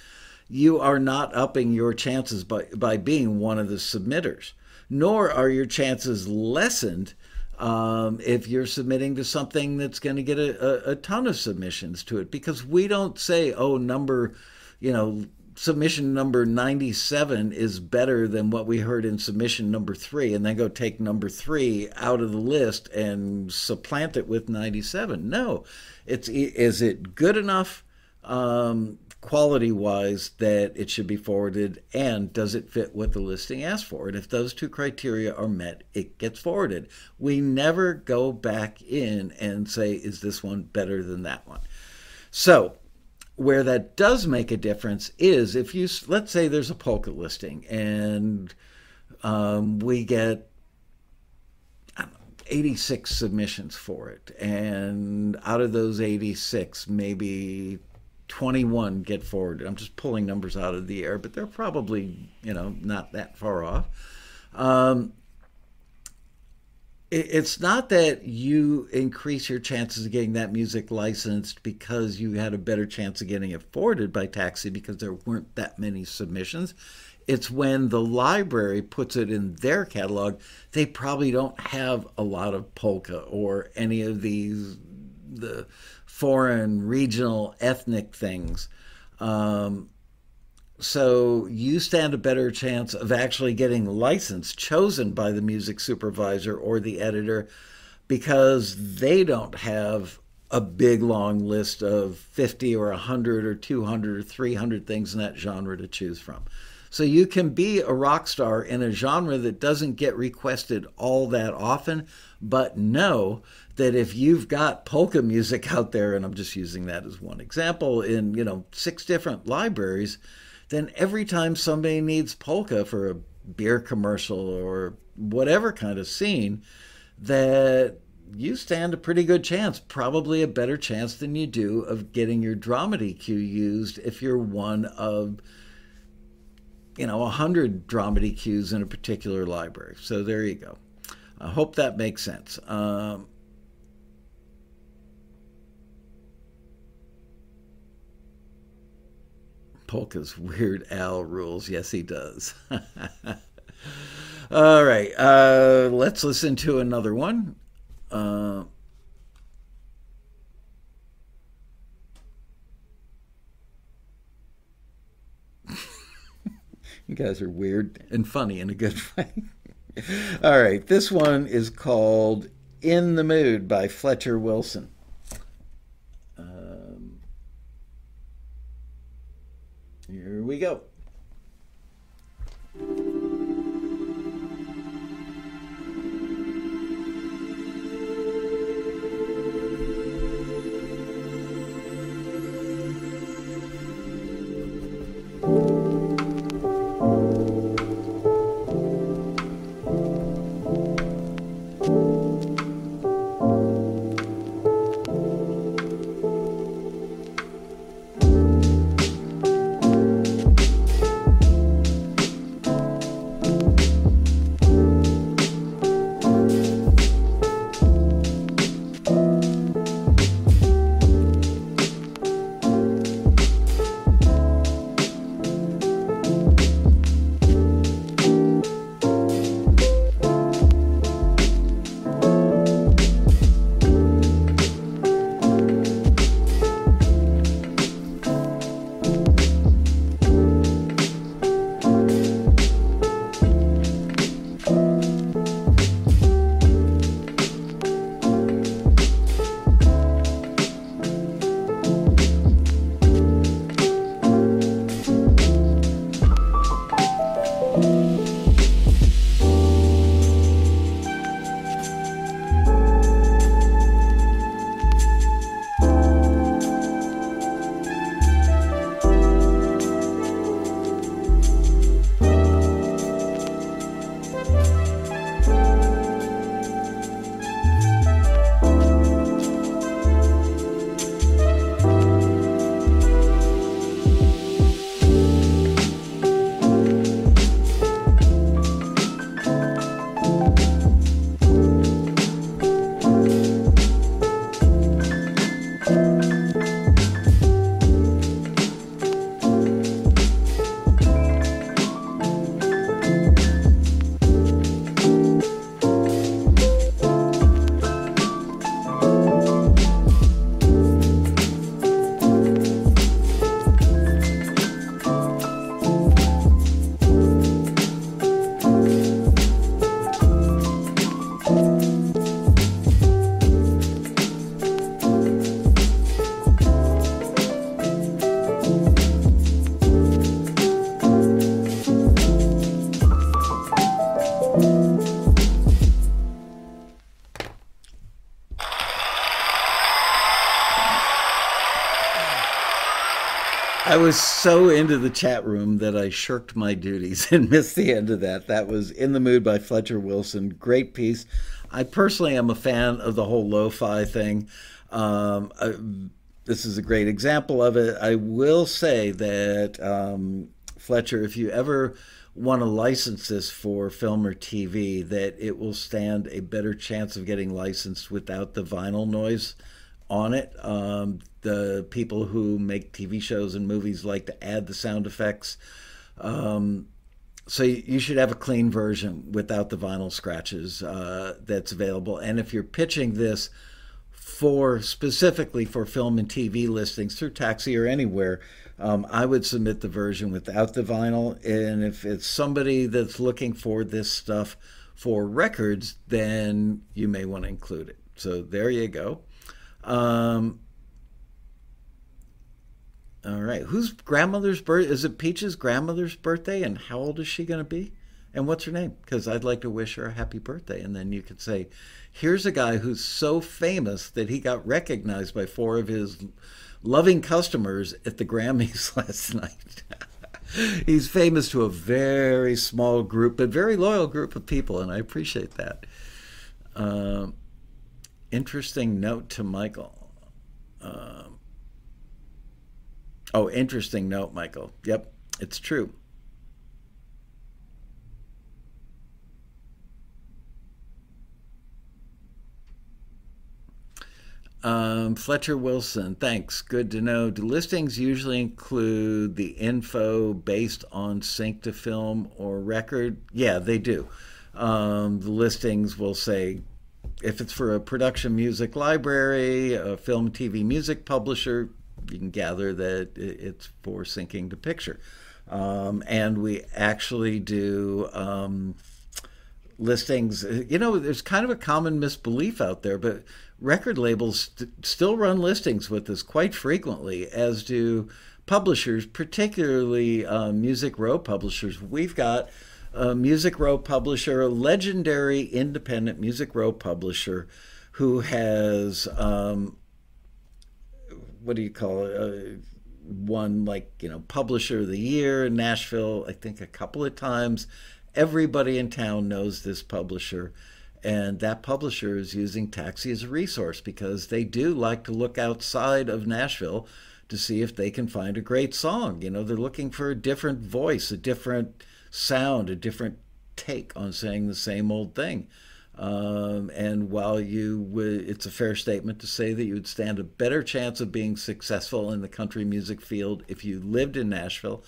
you are not upping your chances by, by being one of the submitters nor are your chances lessened um, if you're submitting to something that's going to get a, a, a ton of submissions to it. Because we don't say oh number you know submission number 97 is better than what we heard in submission number three, and then go take number three out of the list and supplant it with 97. No, it's is it good enough um, quality wise that it should be forwarded, and does it fit what the listing asked for? And if those two criteria are met, it gets forwarded. We never go back in and say, is this one better than that one? So where that does make a difference is if you let's say there's a polka listing and um, we get know, 86 submissions for it. And out of those 86 maybe 21 get forwarded. I'm just pulling numbers out of the air but they're probably you know not that far off. Um, it's not that you increase your chances of getting that music licensed because you had a better chance of getting it forwarded by taxi because there weren't that many submissions. It's when the library puts it in their catalog, they probably don't have a lot of polka or any of these the foreign regional ethnic things. Um, so you stand a better chance of actually getting licensed, chosen by the music supervisor or the editor, because they don't have a big long list of 50 or 100 or 200 or 300 things in that genre to choose from. So you can be a rock star in a genre that doesn't get requested all that often, but know that if you've got polka music out there, and I'm just using that as one example, in you know six different libraries, then every time somebody needs polka for a beer commercial or whatever kind of scene, that you stand a pretty good chance, probably a better chance than you do of getting your dramedy cue used if you're one of you know, a 100 dramedy cues in a particular library. So there you go. I hope that makes sense. Um, Polka's Weird Al rules. Yes, he does. All right. Uh, let's listen to another one. Uh, You guys are weird and funny in a good way. All right, this one is called In the Mood by Fletcher Wilson. Here we go. Was so into the chat room that I shirked my duties and missed the end of that. That was In the Mood by Fletcher Wilson. Great piece. I personally am a fan of the whole lo fi thing. Um, I, this is a great example of it. I will say that, um, Fletcher, if you ever want to license this for film or TV, that it will stand a better chance of getting licensed without the vinyl noise on it. Um, the people who make TV shows and movies like to add the sound effects. Um, so you should have a clean version without the vinyl scratches uh, that's available. And if you're pitching this for specifically for film and TV listings through Taxi or anywhere, um, I would submit the version without the vinyl. And if it's somebody that's looking for this stuff for records, then you may want to include it. So there you go. Um, all right. Whose grandmother's birth is it? Peach's grandmother's birthday, and how old is she going to be? And what's her name? Because I'd like to wish her a happy birthday. And then you could say, here's a guy who's so famous that he got recognized by four of his loving customers at the Grammys last night. He's famous to a very small group, but very loyal group of people, and I appreciate that. Um, interesting note to Michael. Um, oh, interesting note, Michael. Yep, it's true. Um, Fletcher Wilson, thanks. Good to know. Do listings usually include the info based on sync to film or record? Yeah, they do. Um, the listings will say if it's for a production music library, a film TV music publisher, you can gather that it's for syncing to picture. Um, and we actually do um, listings. You know, there's kind of a common misbelief out there, but record labels st- still run listings with us quite frequently, as do publishers, particularly uh, Music Row publishers. We've got a Music Row publisher, a legendary independent Music Row publisher who has, um, what do you call it? Uh, like you know publisher of the year in Nashville I think a couple of times everybody in town knows this publisher and that publisher is using taxi as a resource because they do like to look outside of Nashville to see if they can find a great song. You know, they're looking for a different voice, a different sound, a different take on saying the same old thing. Um, and while you would, it's a fair statement to say that you would stand a better chance of being successful in the country music field if you lived in Nashville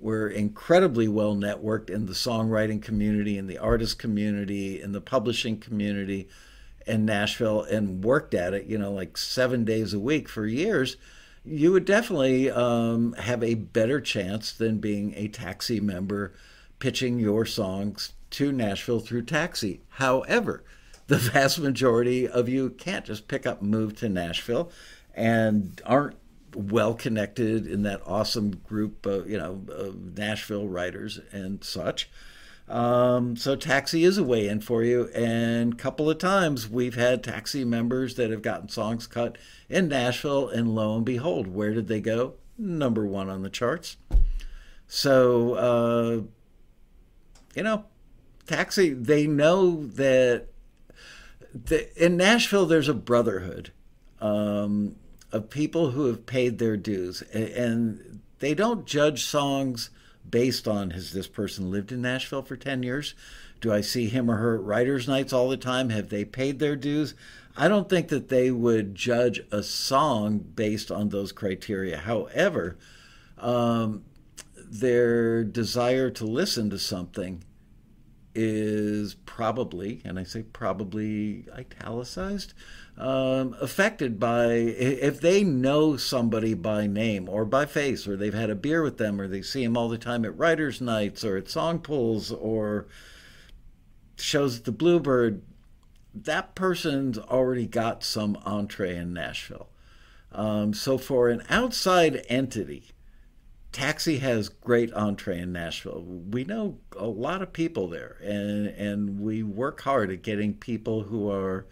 we're incredibly well networked in the songwriting community, in the artist community, in the publishing community in Nashville, and worked at it, you know, like seven days a week for years. You would definitely um, have a better chance than being a taxi member pitching your songs to Nashville through taxi. However, the vast majority of you can't just pick up and move to Nashville and aren't well connected in that awesome group, of, you know, of Nashville writers and such. Um, so taxi is a way in for you, and a couple of times we've had taxi members that have gotten songs cut in Nashville, and lo and behold, where did they go? Number one on the charts. So uh, you know, taxi. They know that the, in Nashville there's a brotherhood. Um, of people who have paid their dues, and they don't judge songs based on has this person lived in Nashville for 10 years? Do I see him or her at writers' nights all the time? Have they paid their dues? I don't think that they would judge a song based on those criteria. However, um, their desire to listen to something is probably, and I say probably italicized, um, affected by if they know somebody by name or by face, or they've had a beer with them, or they see them all the time at writers' nights or at song pools or shows at the Bluebird. That person's already got some entree in Nashville. Um, so for an outside entity, Taxi has great entree in Nashville. We know a lot of people there, and and we work hard at getting people who are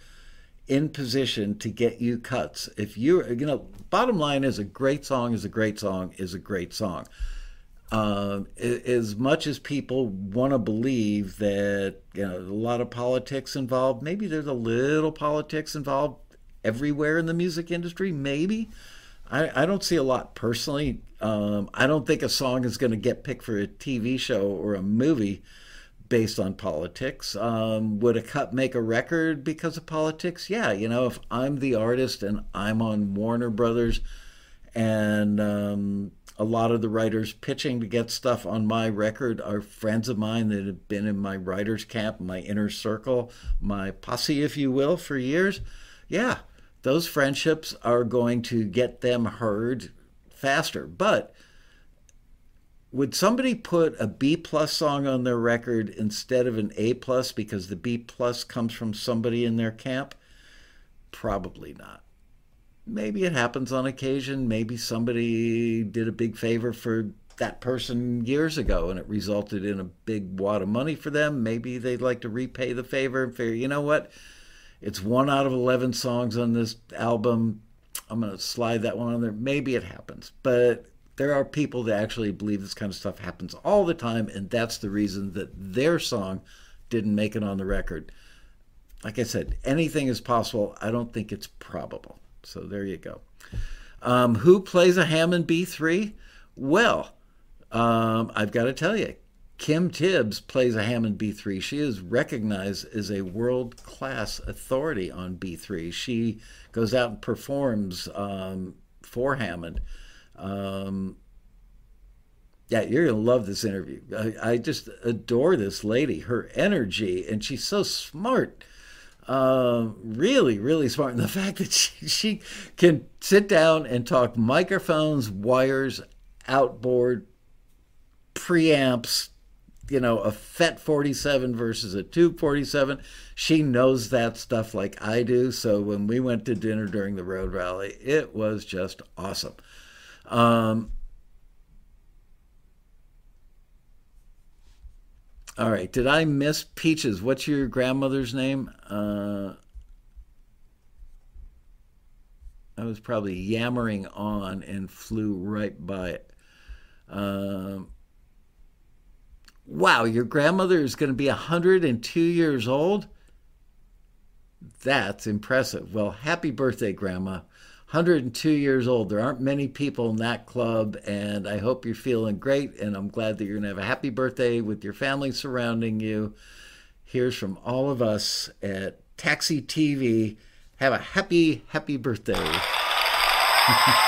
in position to get you cuts. If you you know, bottom line is a great song is a great song is a great song. Um, as much as people want to believe that you know a lot of politics involved, maybe there's a little politics involved everywhere in the music industry. Maybe I, I don't see a lot personally. Um, I don't think a song is going to get picked for a TV show or a movie based on politics. Um, would a cut make a record because of politics? Yeah, you know, if I'm the artist and I'm on Warner Brothers and um, a lot of the writers pitching to get stuff on my record are friends of mine that have been in my writers camp, my inner circle, my posse, if you will, for years. Yeah, those friendships are going to get them heard faster. But would somebody put a B plus song on their record instead of an A plus because the B plus comes from somebody in their camp? Probably not. Maybe it happens on occasion. Maybe somebody did a big favor for that person years ago and it resulted in a big wad of money for them. Maybe they'd like to repay the favor and figure, you know what? It's one out of 11 songs on this album. I'm going to slide that one on there. Maybe it happens. But there are people that actually believe this kind of stuff happens all the time, and that's the reason that their song didn't make it on the record. Like I said, anything is possible. I don't think it's probable. So there you go. Um, who plays a Hammond B3? Well, um, I've got to tell you, Kim Tibbs plays a Hammond B3. She is recognized as a world class authority on B3. She goes out and performs um, for Hammond. Um, yeah, you're going to love this interview. I, I just adore this lady, her energy, and she's so smart. Uh, really, really smart. And the fact that she, she can sit down and talk microphones, wires, outboard, preamps, you know, a FET 47 versus a Tube 47. She knows that stuff like I do. So when we went to dinner during the road rally, it was just awesome. Um, all right. Did I miss Peaches? What's your grandmother's name? Uh, I was probably yammering on and flew right by it. Um, wow, your grandmother is going to be 102 years old? That's impressive. Well, happy birthday, Grandma. 102 years old. There aren't many people in that club, and I hope you're feeling great. And I'm glad that you're going to have a happy birthday with your family surrounding you. Here's from all of us at Taxi TV. Have a happy, happy birthday.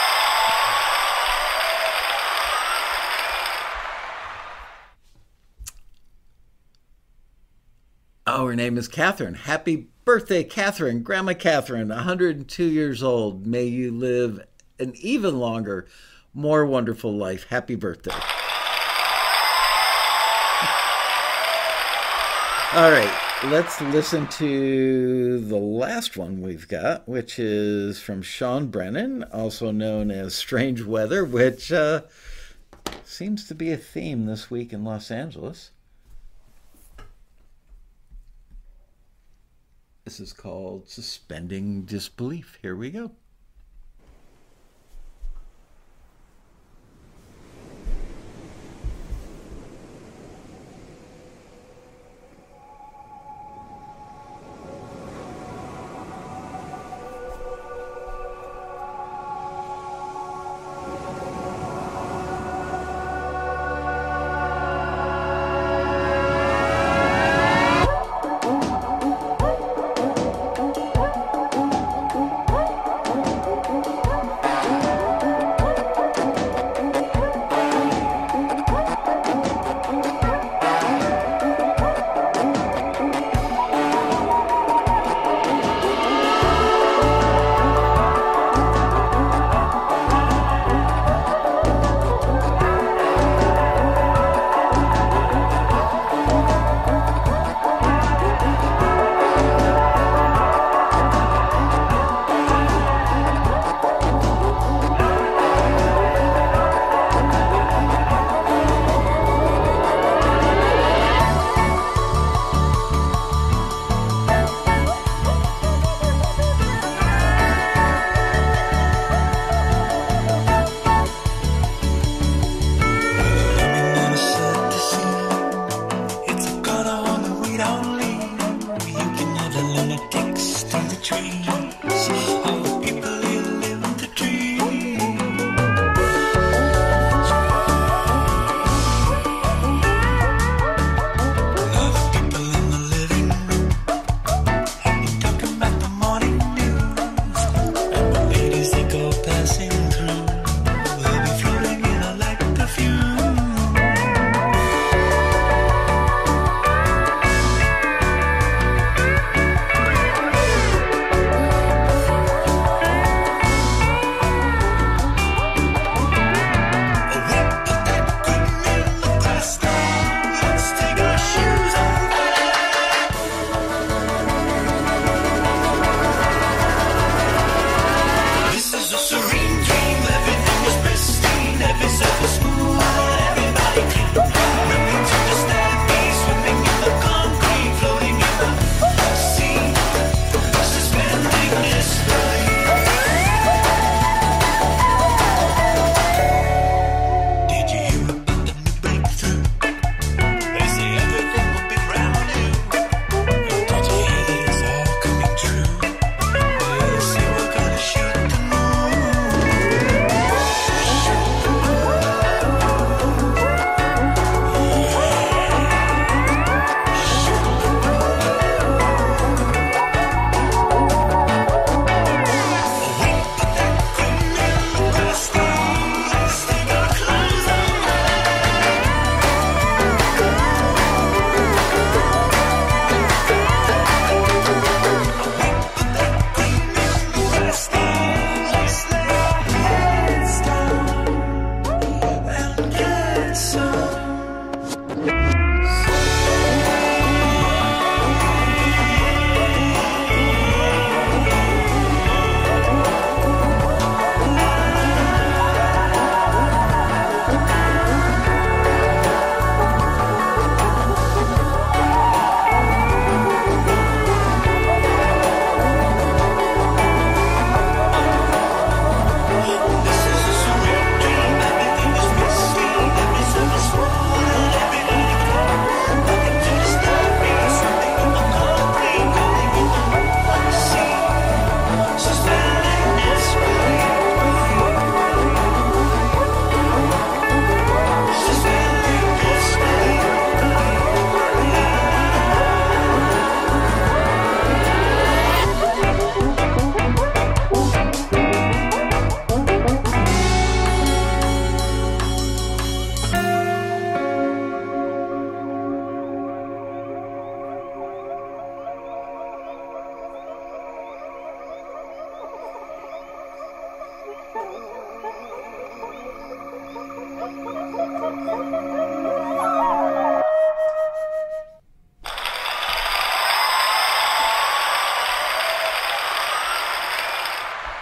Her name is Catherine. Happy birthday, Catherine. Grandma Catherine, 102 years old. May you live an even longer, more wonderful life. Happy birthday. All right, let's listen to the last one we've got, which is from Sean Brennan, also known as Strange Weather, which uh, seems to be a theme this week in Los Angeles. This is called Suspending Disbelief. Here we go.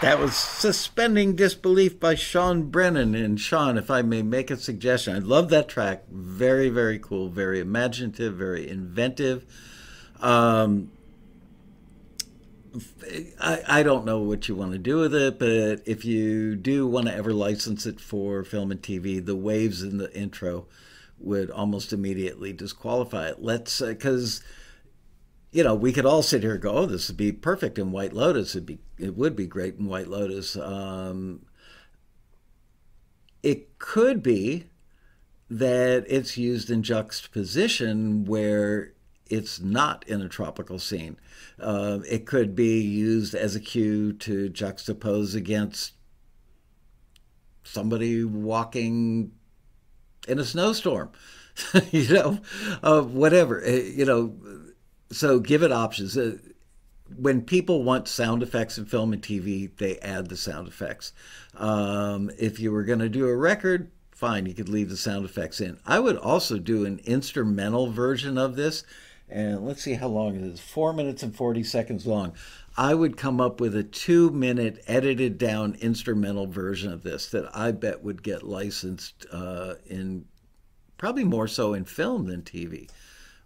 That was Suspending Disbelief by Sean Brennan. And Sean, if I may make a suggestion, I love that track. Very, very cool, very imaginative, very inventive. Um, I, I don't know what you want to do with it, but if you do want to ever license it for film and TV, the waves in the intro would almost immediately disqualify it. Let's, because you know, we could all sit here and go, "Oh, this would be perfect in White Lotus." It'd be, it would be great in White Lotus. Um, it could be that it's used in juxtaposition where it's not in a tropical scene. Uh, it could be used as a cue to juxtapose against somebody walking in a snowstorm, you know, uh, whatever, uh, you know. So give it options. Uh, when people want sound effects in film and TV, they add the sound effects. Um, if you were going to do a record, fine, you could leave the sound effects in. I would also do an instrumental version of this. And let's see how long it is four minutes and 40 seconds long. I would come up with a two minute edited down instrumental version of this that I bet would get licensed uh, in probably more so in film than TV.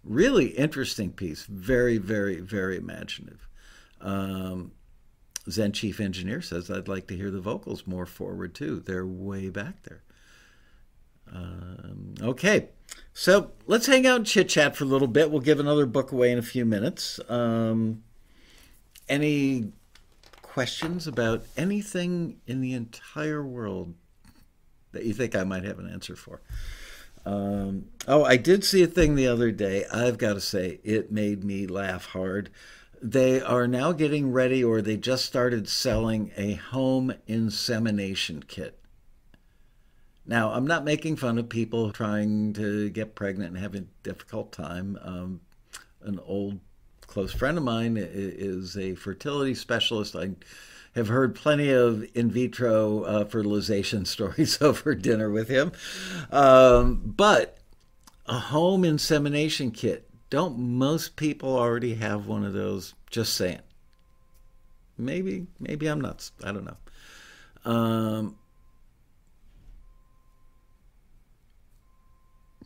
Really interesting piece. Very, very, very imaginative. Um, Zen Chief Engineer says, I'd like to hear the vocals more forward too. They're way back there. Um, okay, so let's hang out and chit chat for a little bit. We'll give another book away in a few minutes. Um, any questions about anything in the entire world that you think I might have an answer for? Um, oh, I did see a thing the other day. I've got to say, it made me laugh hard. They are now getting ready, or they just started selling a home insemination kit. Now, I'm not making fun of people trying to get pregnant and having a difficult time. Um, an old close friend of mine is a fertility specialist. I have heard plenty of in vitro uh, fertilization stories over dinner with him. Um, but a home insemination kit, don't most people already have one of those? Just saying. Maybe, maybe I'm nuts. I don't know. Um,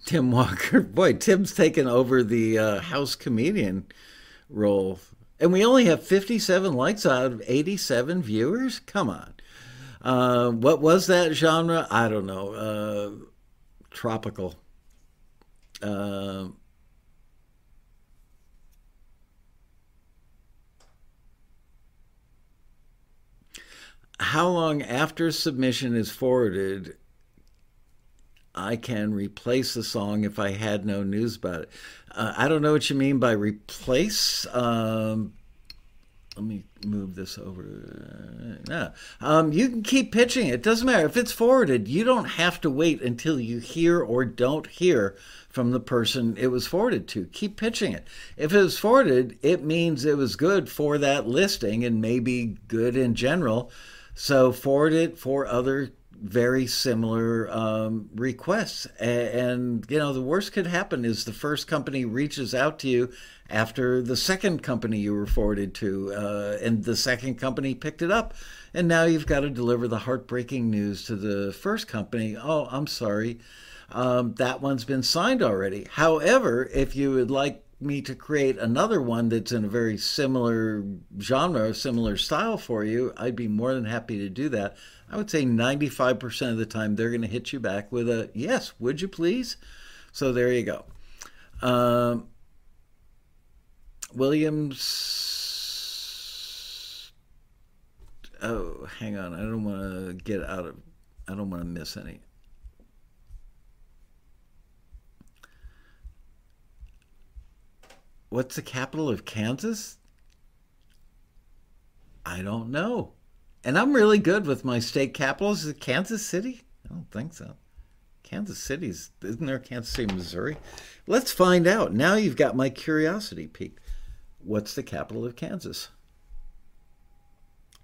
Tim Walker. Boy, Tim's taken over the uh, house comedian role. And we only have 57 likes out of 87 viewers? Come on. Uh, what was that genre? I don't know. Uh, tropical. Uh, how long after submission is forwarded I can replace the song if I had no news about it. Uh, I don't know what you mean by replace. Um, let me move this over. No. Um, you can keep pitching it. It doesn't matter. If it's forwarded, you don't have to wait until you hear or don't hear from the person it was forwarded to. Keep pitching it. If it was forwarded, it means it was good for that listing and maybe good in general. So forward it for other very similar um, requests. A- And, you know, the worst could happen is the first company reaches out to you after the second company you were forwarded to, uh, and the second company picked it up. And now you've got to deliver the heartbreaking news to the first company. Oh, I'm sorry. Um, that one's been signed already. However, if you would like me to create another one that's in a very similar genre, similar style for you, I'd be more than happy to do that. I would say 95% of the time they're going to hit you back with a yes, would you please? So there you go. Um, Williams. Oh, hang on. I don't want to get out of. I don't want to miss any. What's the capital of Kansas? I don't know. And I'm really good with my state capitals. Is it Kansas City? I don't think so. Kansas City's isn't there Kansas City, Missouri? Let's find out. Now you've got my curiosity peaked. What's the capital of Kansas?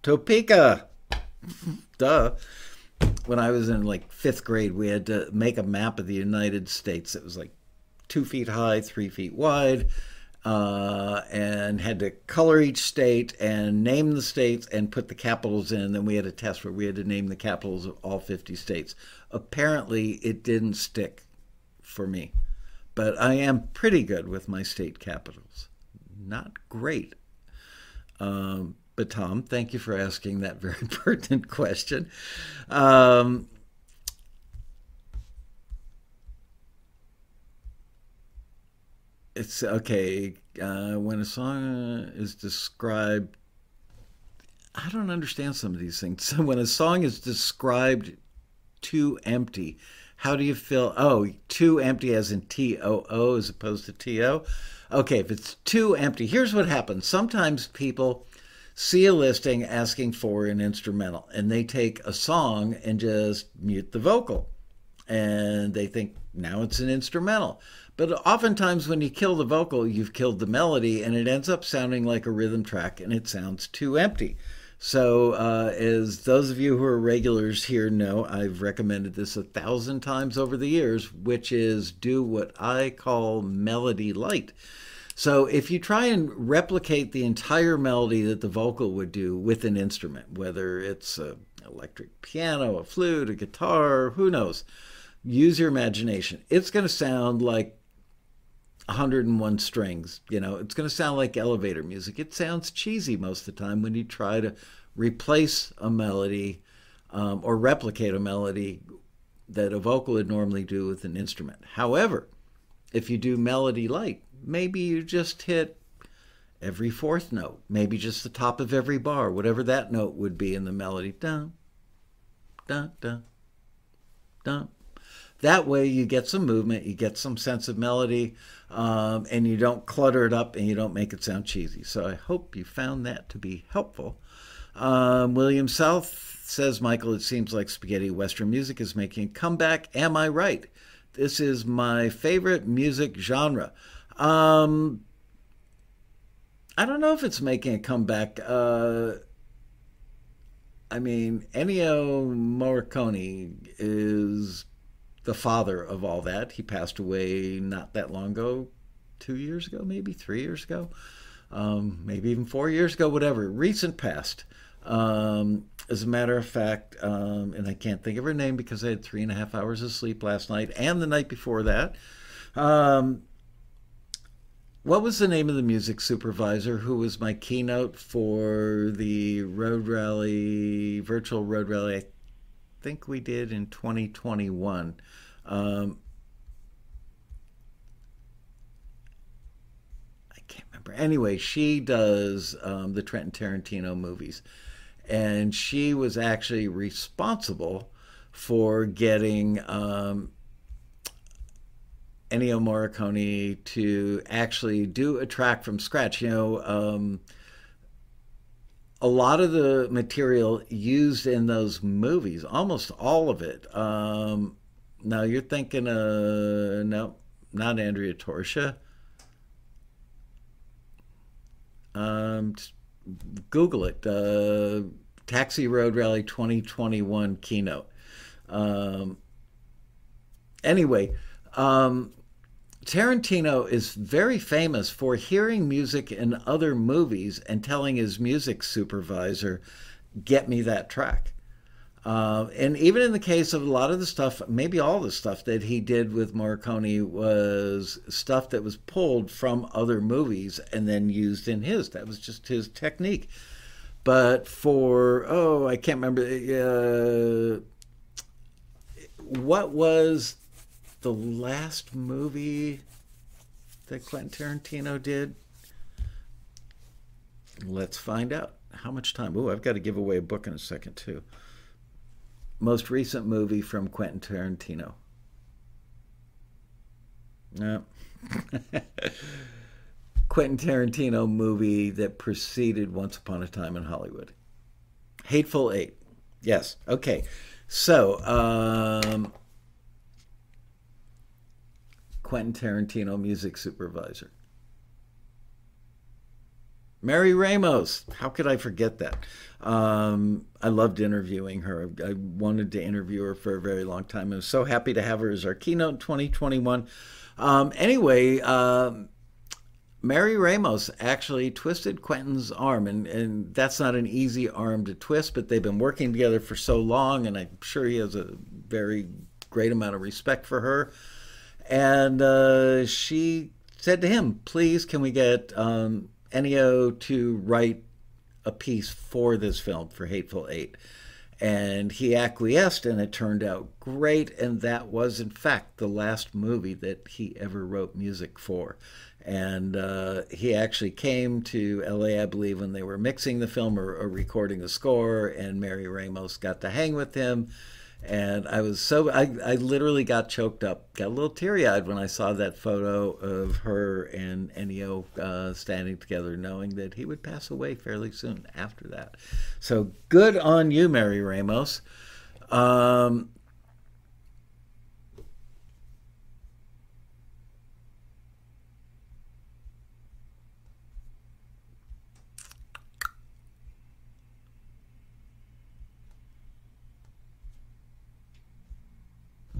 Topeka. Duh. When I was in like fifth grade, we had to make a map of the United States. It was like two feet high, three feet wide, uh, and had to color each state and name the states and put the capitals in. Then we had a test where we had to name the capitals of all 50 states. Apparently, it didn't stick for me, but I am pretty good with my state capitals. Not great. Um, but Tom, thank you for asking that very pertinent question. Um, it's okay uh, when a song is described i don't understand some of these things. So when a song is described too empty how do you feel oh too empty as in t-o-o as opposed to t-o okay if it's too empty here's what happens. Sometimes people see a listing asking for an instrumental and they take a song and just mute the vocal. And they think now it's an instrumental. But oftentimes, when you kill the vocal, you've killed the melody, and it ends up sounding like a rhythm track, and it sounds too empty. So, uh, as those of you who are regulars here know, I've recommended this a thousand times over the years, which is do what I call melody light. So, if you try and replicate the entire melody that the vocal would do with an instrument, whether it's an electric piano, a flute, a guitar, who knows, use your imagination. It's going to sound like 101 strings. You know, it's going to sound like elevator music. It sounds cheesy most of the time when you try to replace a melody um, or replicate a melody that a vocal would normally do with an instrument. However, if you do melody light, maybe you just hit every fourth note, maybe just the top of every bar, whatever that note would be in the melody. Dun, dun, dun, dun. That way, you get some movement, you get some sense of melody, um, and you don't clutter it up and you don't make it sound cheesy. So I hope you found that to be helpful. Um, William South says, Michael, it seems like spaghetti Western music is making a comeback. Am I right? This is my favorite music genre. Um, I don't know if it's making a comeback. Uh, I mean, Ennio Morricone is the father of all that. He passed away not that long ago, two years ago, maybe three years ago, um, maybe even four years ago, whatever. Recent past. Um, as a matter of fact, um, and I can't think of her name because I had three and a half hours of sleep last night and the night before that. Um, what was the name of the music supervisor who was my keynote for the road rally, virtual road rally? Think we did in 2021. Um, I can't remember. Anyway, she does um, the Quentin Tarantino movies. And she was actually responsible for getting um, Ennio Morricone to actually do a track from scratch. You know, um, a lot of the material used in those movies, almost all of it. Um, now you're thinking, uh, no, not Andrea Torcia. Um, Google it. Uh, Taxi Road Rally 2021 keynote. Um, anyway, um, Tarantino is very famous for hearing music in other movies and telling his music supervisor, get me that track. Uh, and even in the case of a lot of the stuff, maybe all the stuff that he did with Morricone was stuff that was pulled from other movies and then used in his. That was just his technique. But for, oh, I can't remember, uh, what was the last movie that Quentin Tarantino did? Let's find out. How much time? Oh, I've got to give away a book in a second, too. Most recent movie from Quentin Tarantino. No. Quentin Tarantino movie that preceded Once Upon a Time in Hollywood. Hateful Eight. Yes. Okay. So, um, Quentin Tarantino music supervisor. Mary Ramos. How could I forget that? Um, I loved interviewing her. I wanted to interview her for a very long time. I was so happy to have her as our keynote in 2021. Um, anyway, um, Mary Ramos actually twisted Quentin's arm, and, and that's not an easy arm to twist, but they've been working together for so long, and I'm sure he has a very great amount of respect for her. And uh, she said to him, Please, can we get um, Ennio to write a piece for this film, for Hateful Eight? And he acquiesced, and it turned out great. And that was, in fact, the last movie that he ever wrote music for. And uh, he actually came to LA, I believe, when they were mixing the film or, or recording the score, and Mary Ramos got to hang with him. And I was so, I, I literally got choked up, got a little teary eyed when I saw that photo of her and Ennio uh, standing together, knowing that he would pass away fairly soon after that. So good on you, Mary Ramos. Um,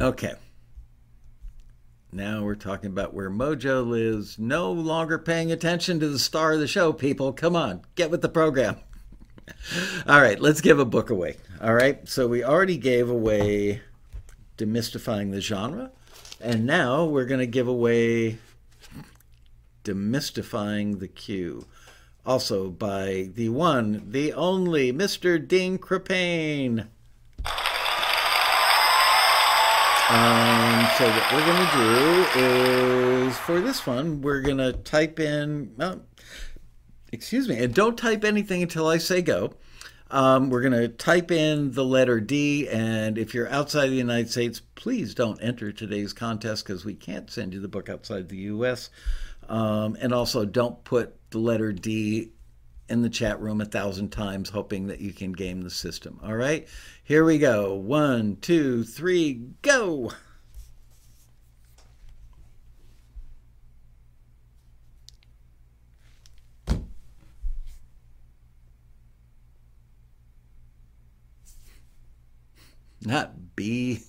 Okay. Now we're talking about where Mojo lives. No longer paying attention to the star of the show, people. Come on, get with the program. All right, let's give a book away. All right, so we already gave away Demystifying the Genre, and now we're going to give away Demystifying the Cue. Also by the one, the only Mr. Dean Krippaehne. Um, so what we're going to do is for this one, we're going to type in, excuse me, and don't type anything until I say go. Um, we're going to type in the letter D, and if you're outside the United States, please don't enter today's contest because we can't send you the book outside the U.S. Um, and also, don't put the letter D in the chat room a thousand times, hoping that you can game the system. All right, here we go. One, two, three, go. Not B,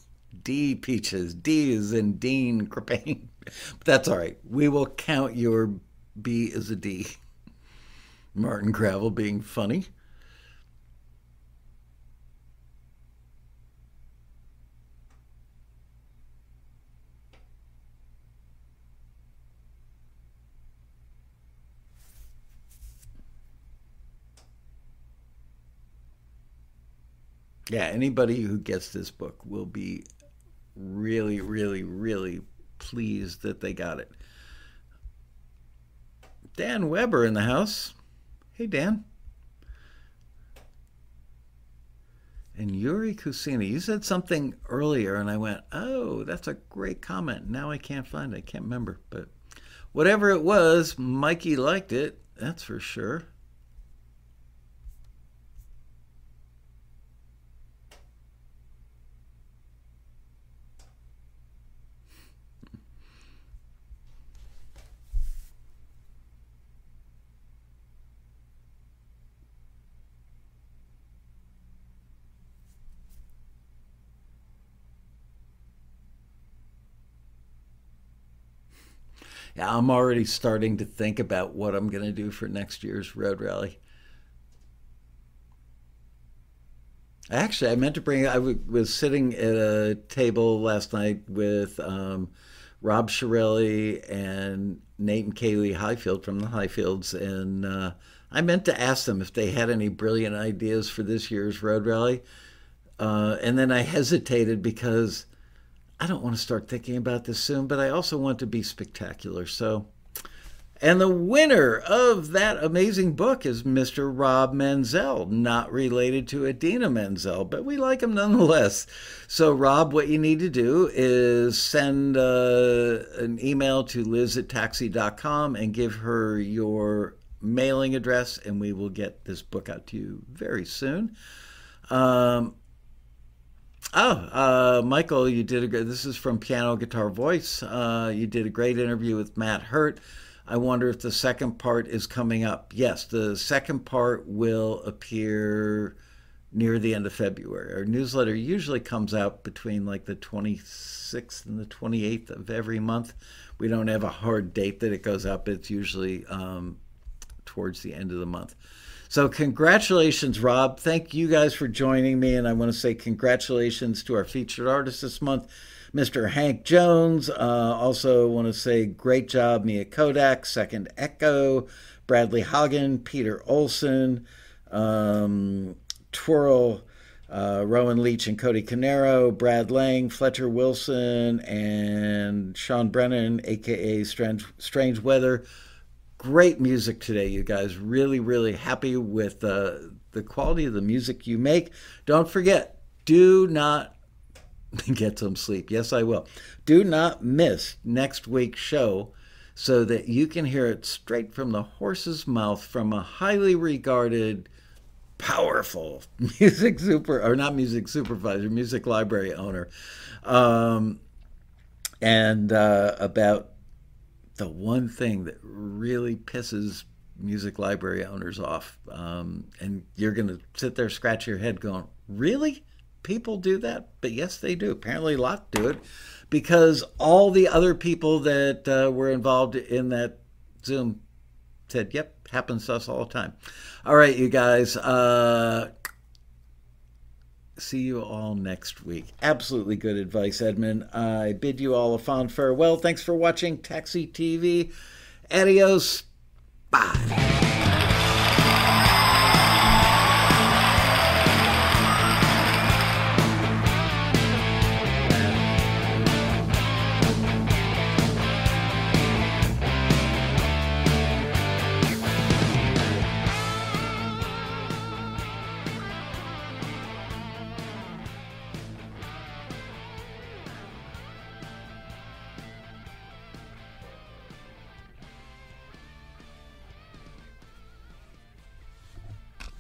D peaches. D is in Dean Krippaehne. But that's all right. We will count your B as a D. Martin Gravel being funny. Yeah, anybody who gets this book will be really, really, really pleased that they got it. Dan Weber in the house. Hey, Dan. And Yuri Kusina, you said something earlier, and I went, oh, that's a great comment. Now I can't find it. I can't remember. But whatever it was, Mikey liked it. That's for sure. I'm already starting to think about what I'm going to do for next year's road rally. Actually, I meant to bring. I was sitting at a table last night with um, Rob Chiarelli and Nate and Kaylee Highfield from the Highfields, and uh, I meant to ask them if they had any brilliant ideas for this year's road rally. Uh, and then I hesitated because I don't want to start thinking about this soon, but I also want to be spectacular. So, and the winner of that amazing book is Mr. Rob Menzel, not related to Idina Menzel, but we like him nonetheless. So, Rob, what you need to do is send uh, an email to liz at taxi.com and give her your mailing address, and we will get this book out to you very soon. Um, Oh, uh, Michael, you did a great. This is from Piano Guitar Voice. Uh, you did a great interview with Matt Hurt. I wonder if the second part is coming up. Yes, the second part will appear near the end of February. Our newsletter usually comes out between like the 26th and the 28th of every month. We don't have a hard date that it goes up. It's usually um, towards the end of the month. So, congratulations, Rob. Thank you guys for joining me. And I want to say congratulations to our featured artist this month, Mr. Hank Jones. Uh, also, want to say great job, Mia Kodak, Second Echo, Bradley Hagen, Peter Olson, um, Twirl. Uh, Rowan Leach and Cody Canero, Brad Lang, Fletcher Wilson, and Sean Brennan, aka Strange, Strange Weather great music today, you guys. Really, really happy with uh, the quality of the music you make. Don't forget, do not get some sleep. Yes, I will. Do not miss next week's show so that you can hear it straight from the horse's mouth from a highly regarded, powerful music super, or not music supervisor, music library owner. Um, and uh, about the one thing that really pisses music library owners off. Um, and you're going to sit there, scratch your head, going, Really? People do that? But yes, they do. Apparently, a lot do it because all the other people that uh, were involved in that Zoom said, Yep, happens to us all the time. All right, you guys. Uh, see you all next week. Absolutely good advice, Edmund. I bid you all a fond farewell. Thanks for watching Taxi TV. Adios. Bye.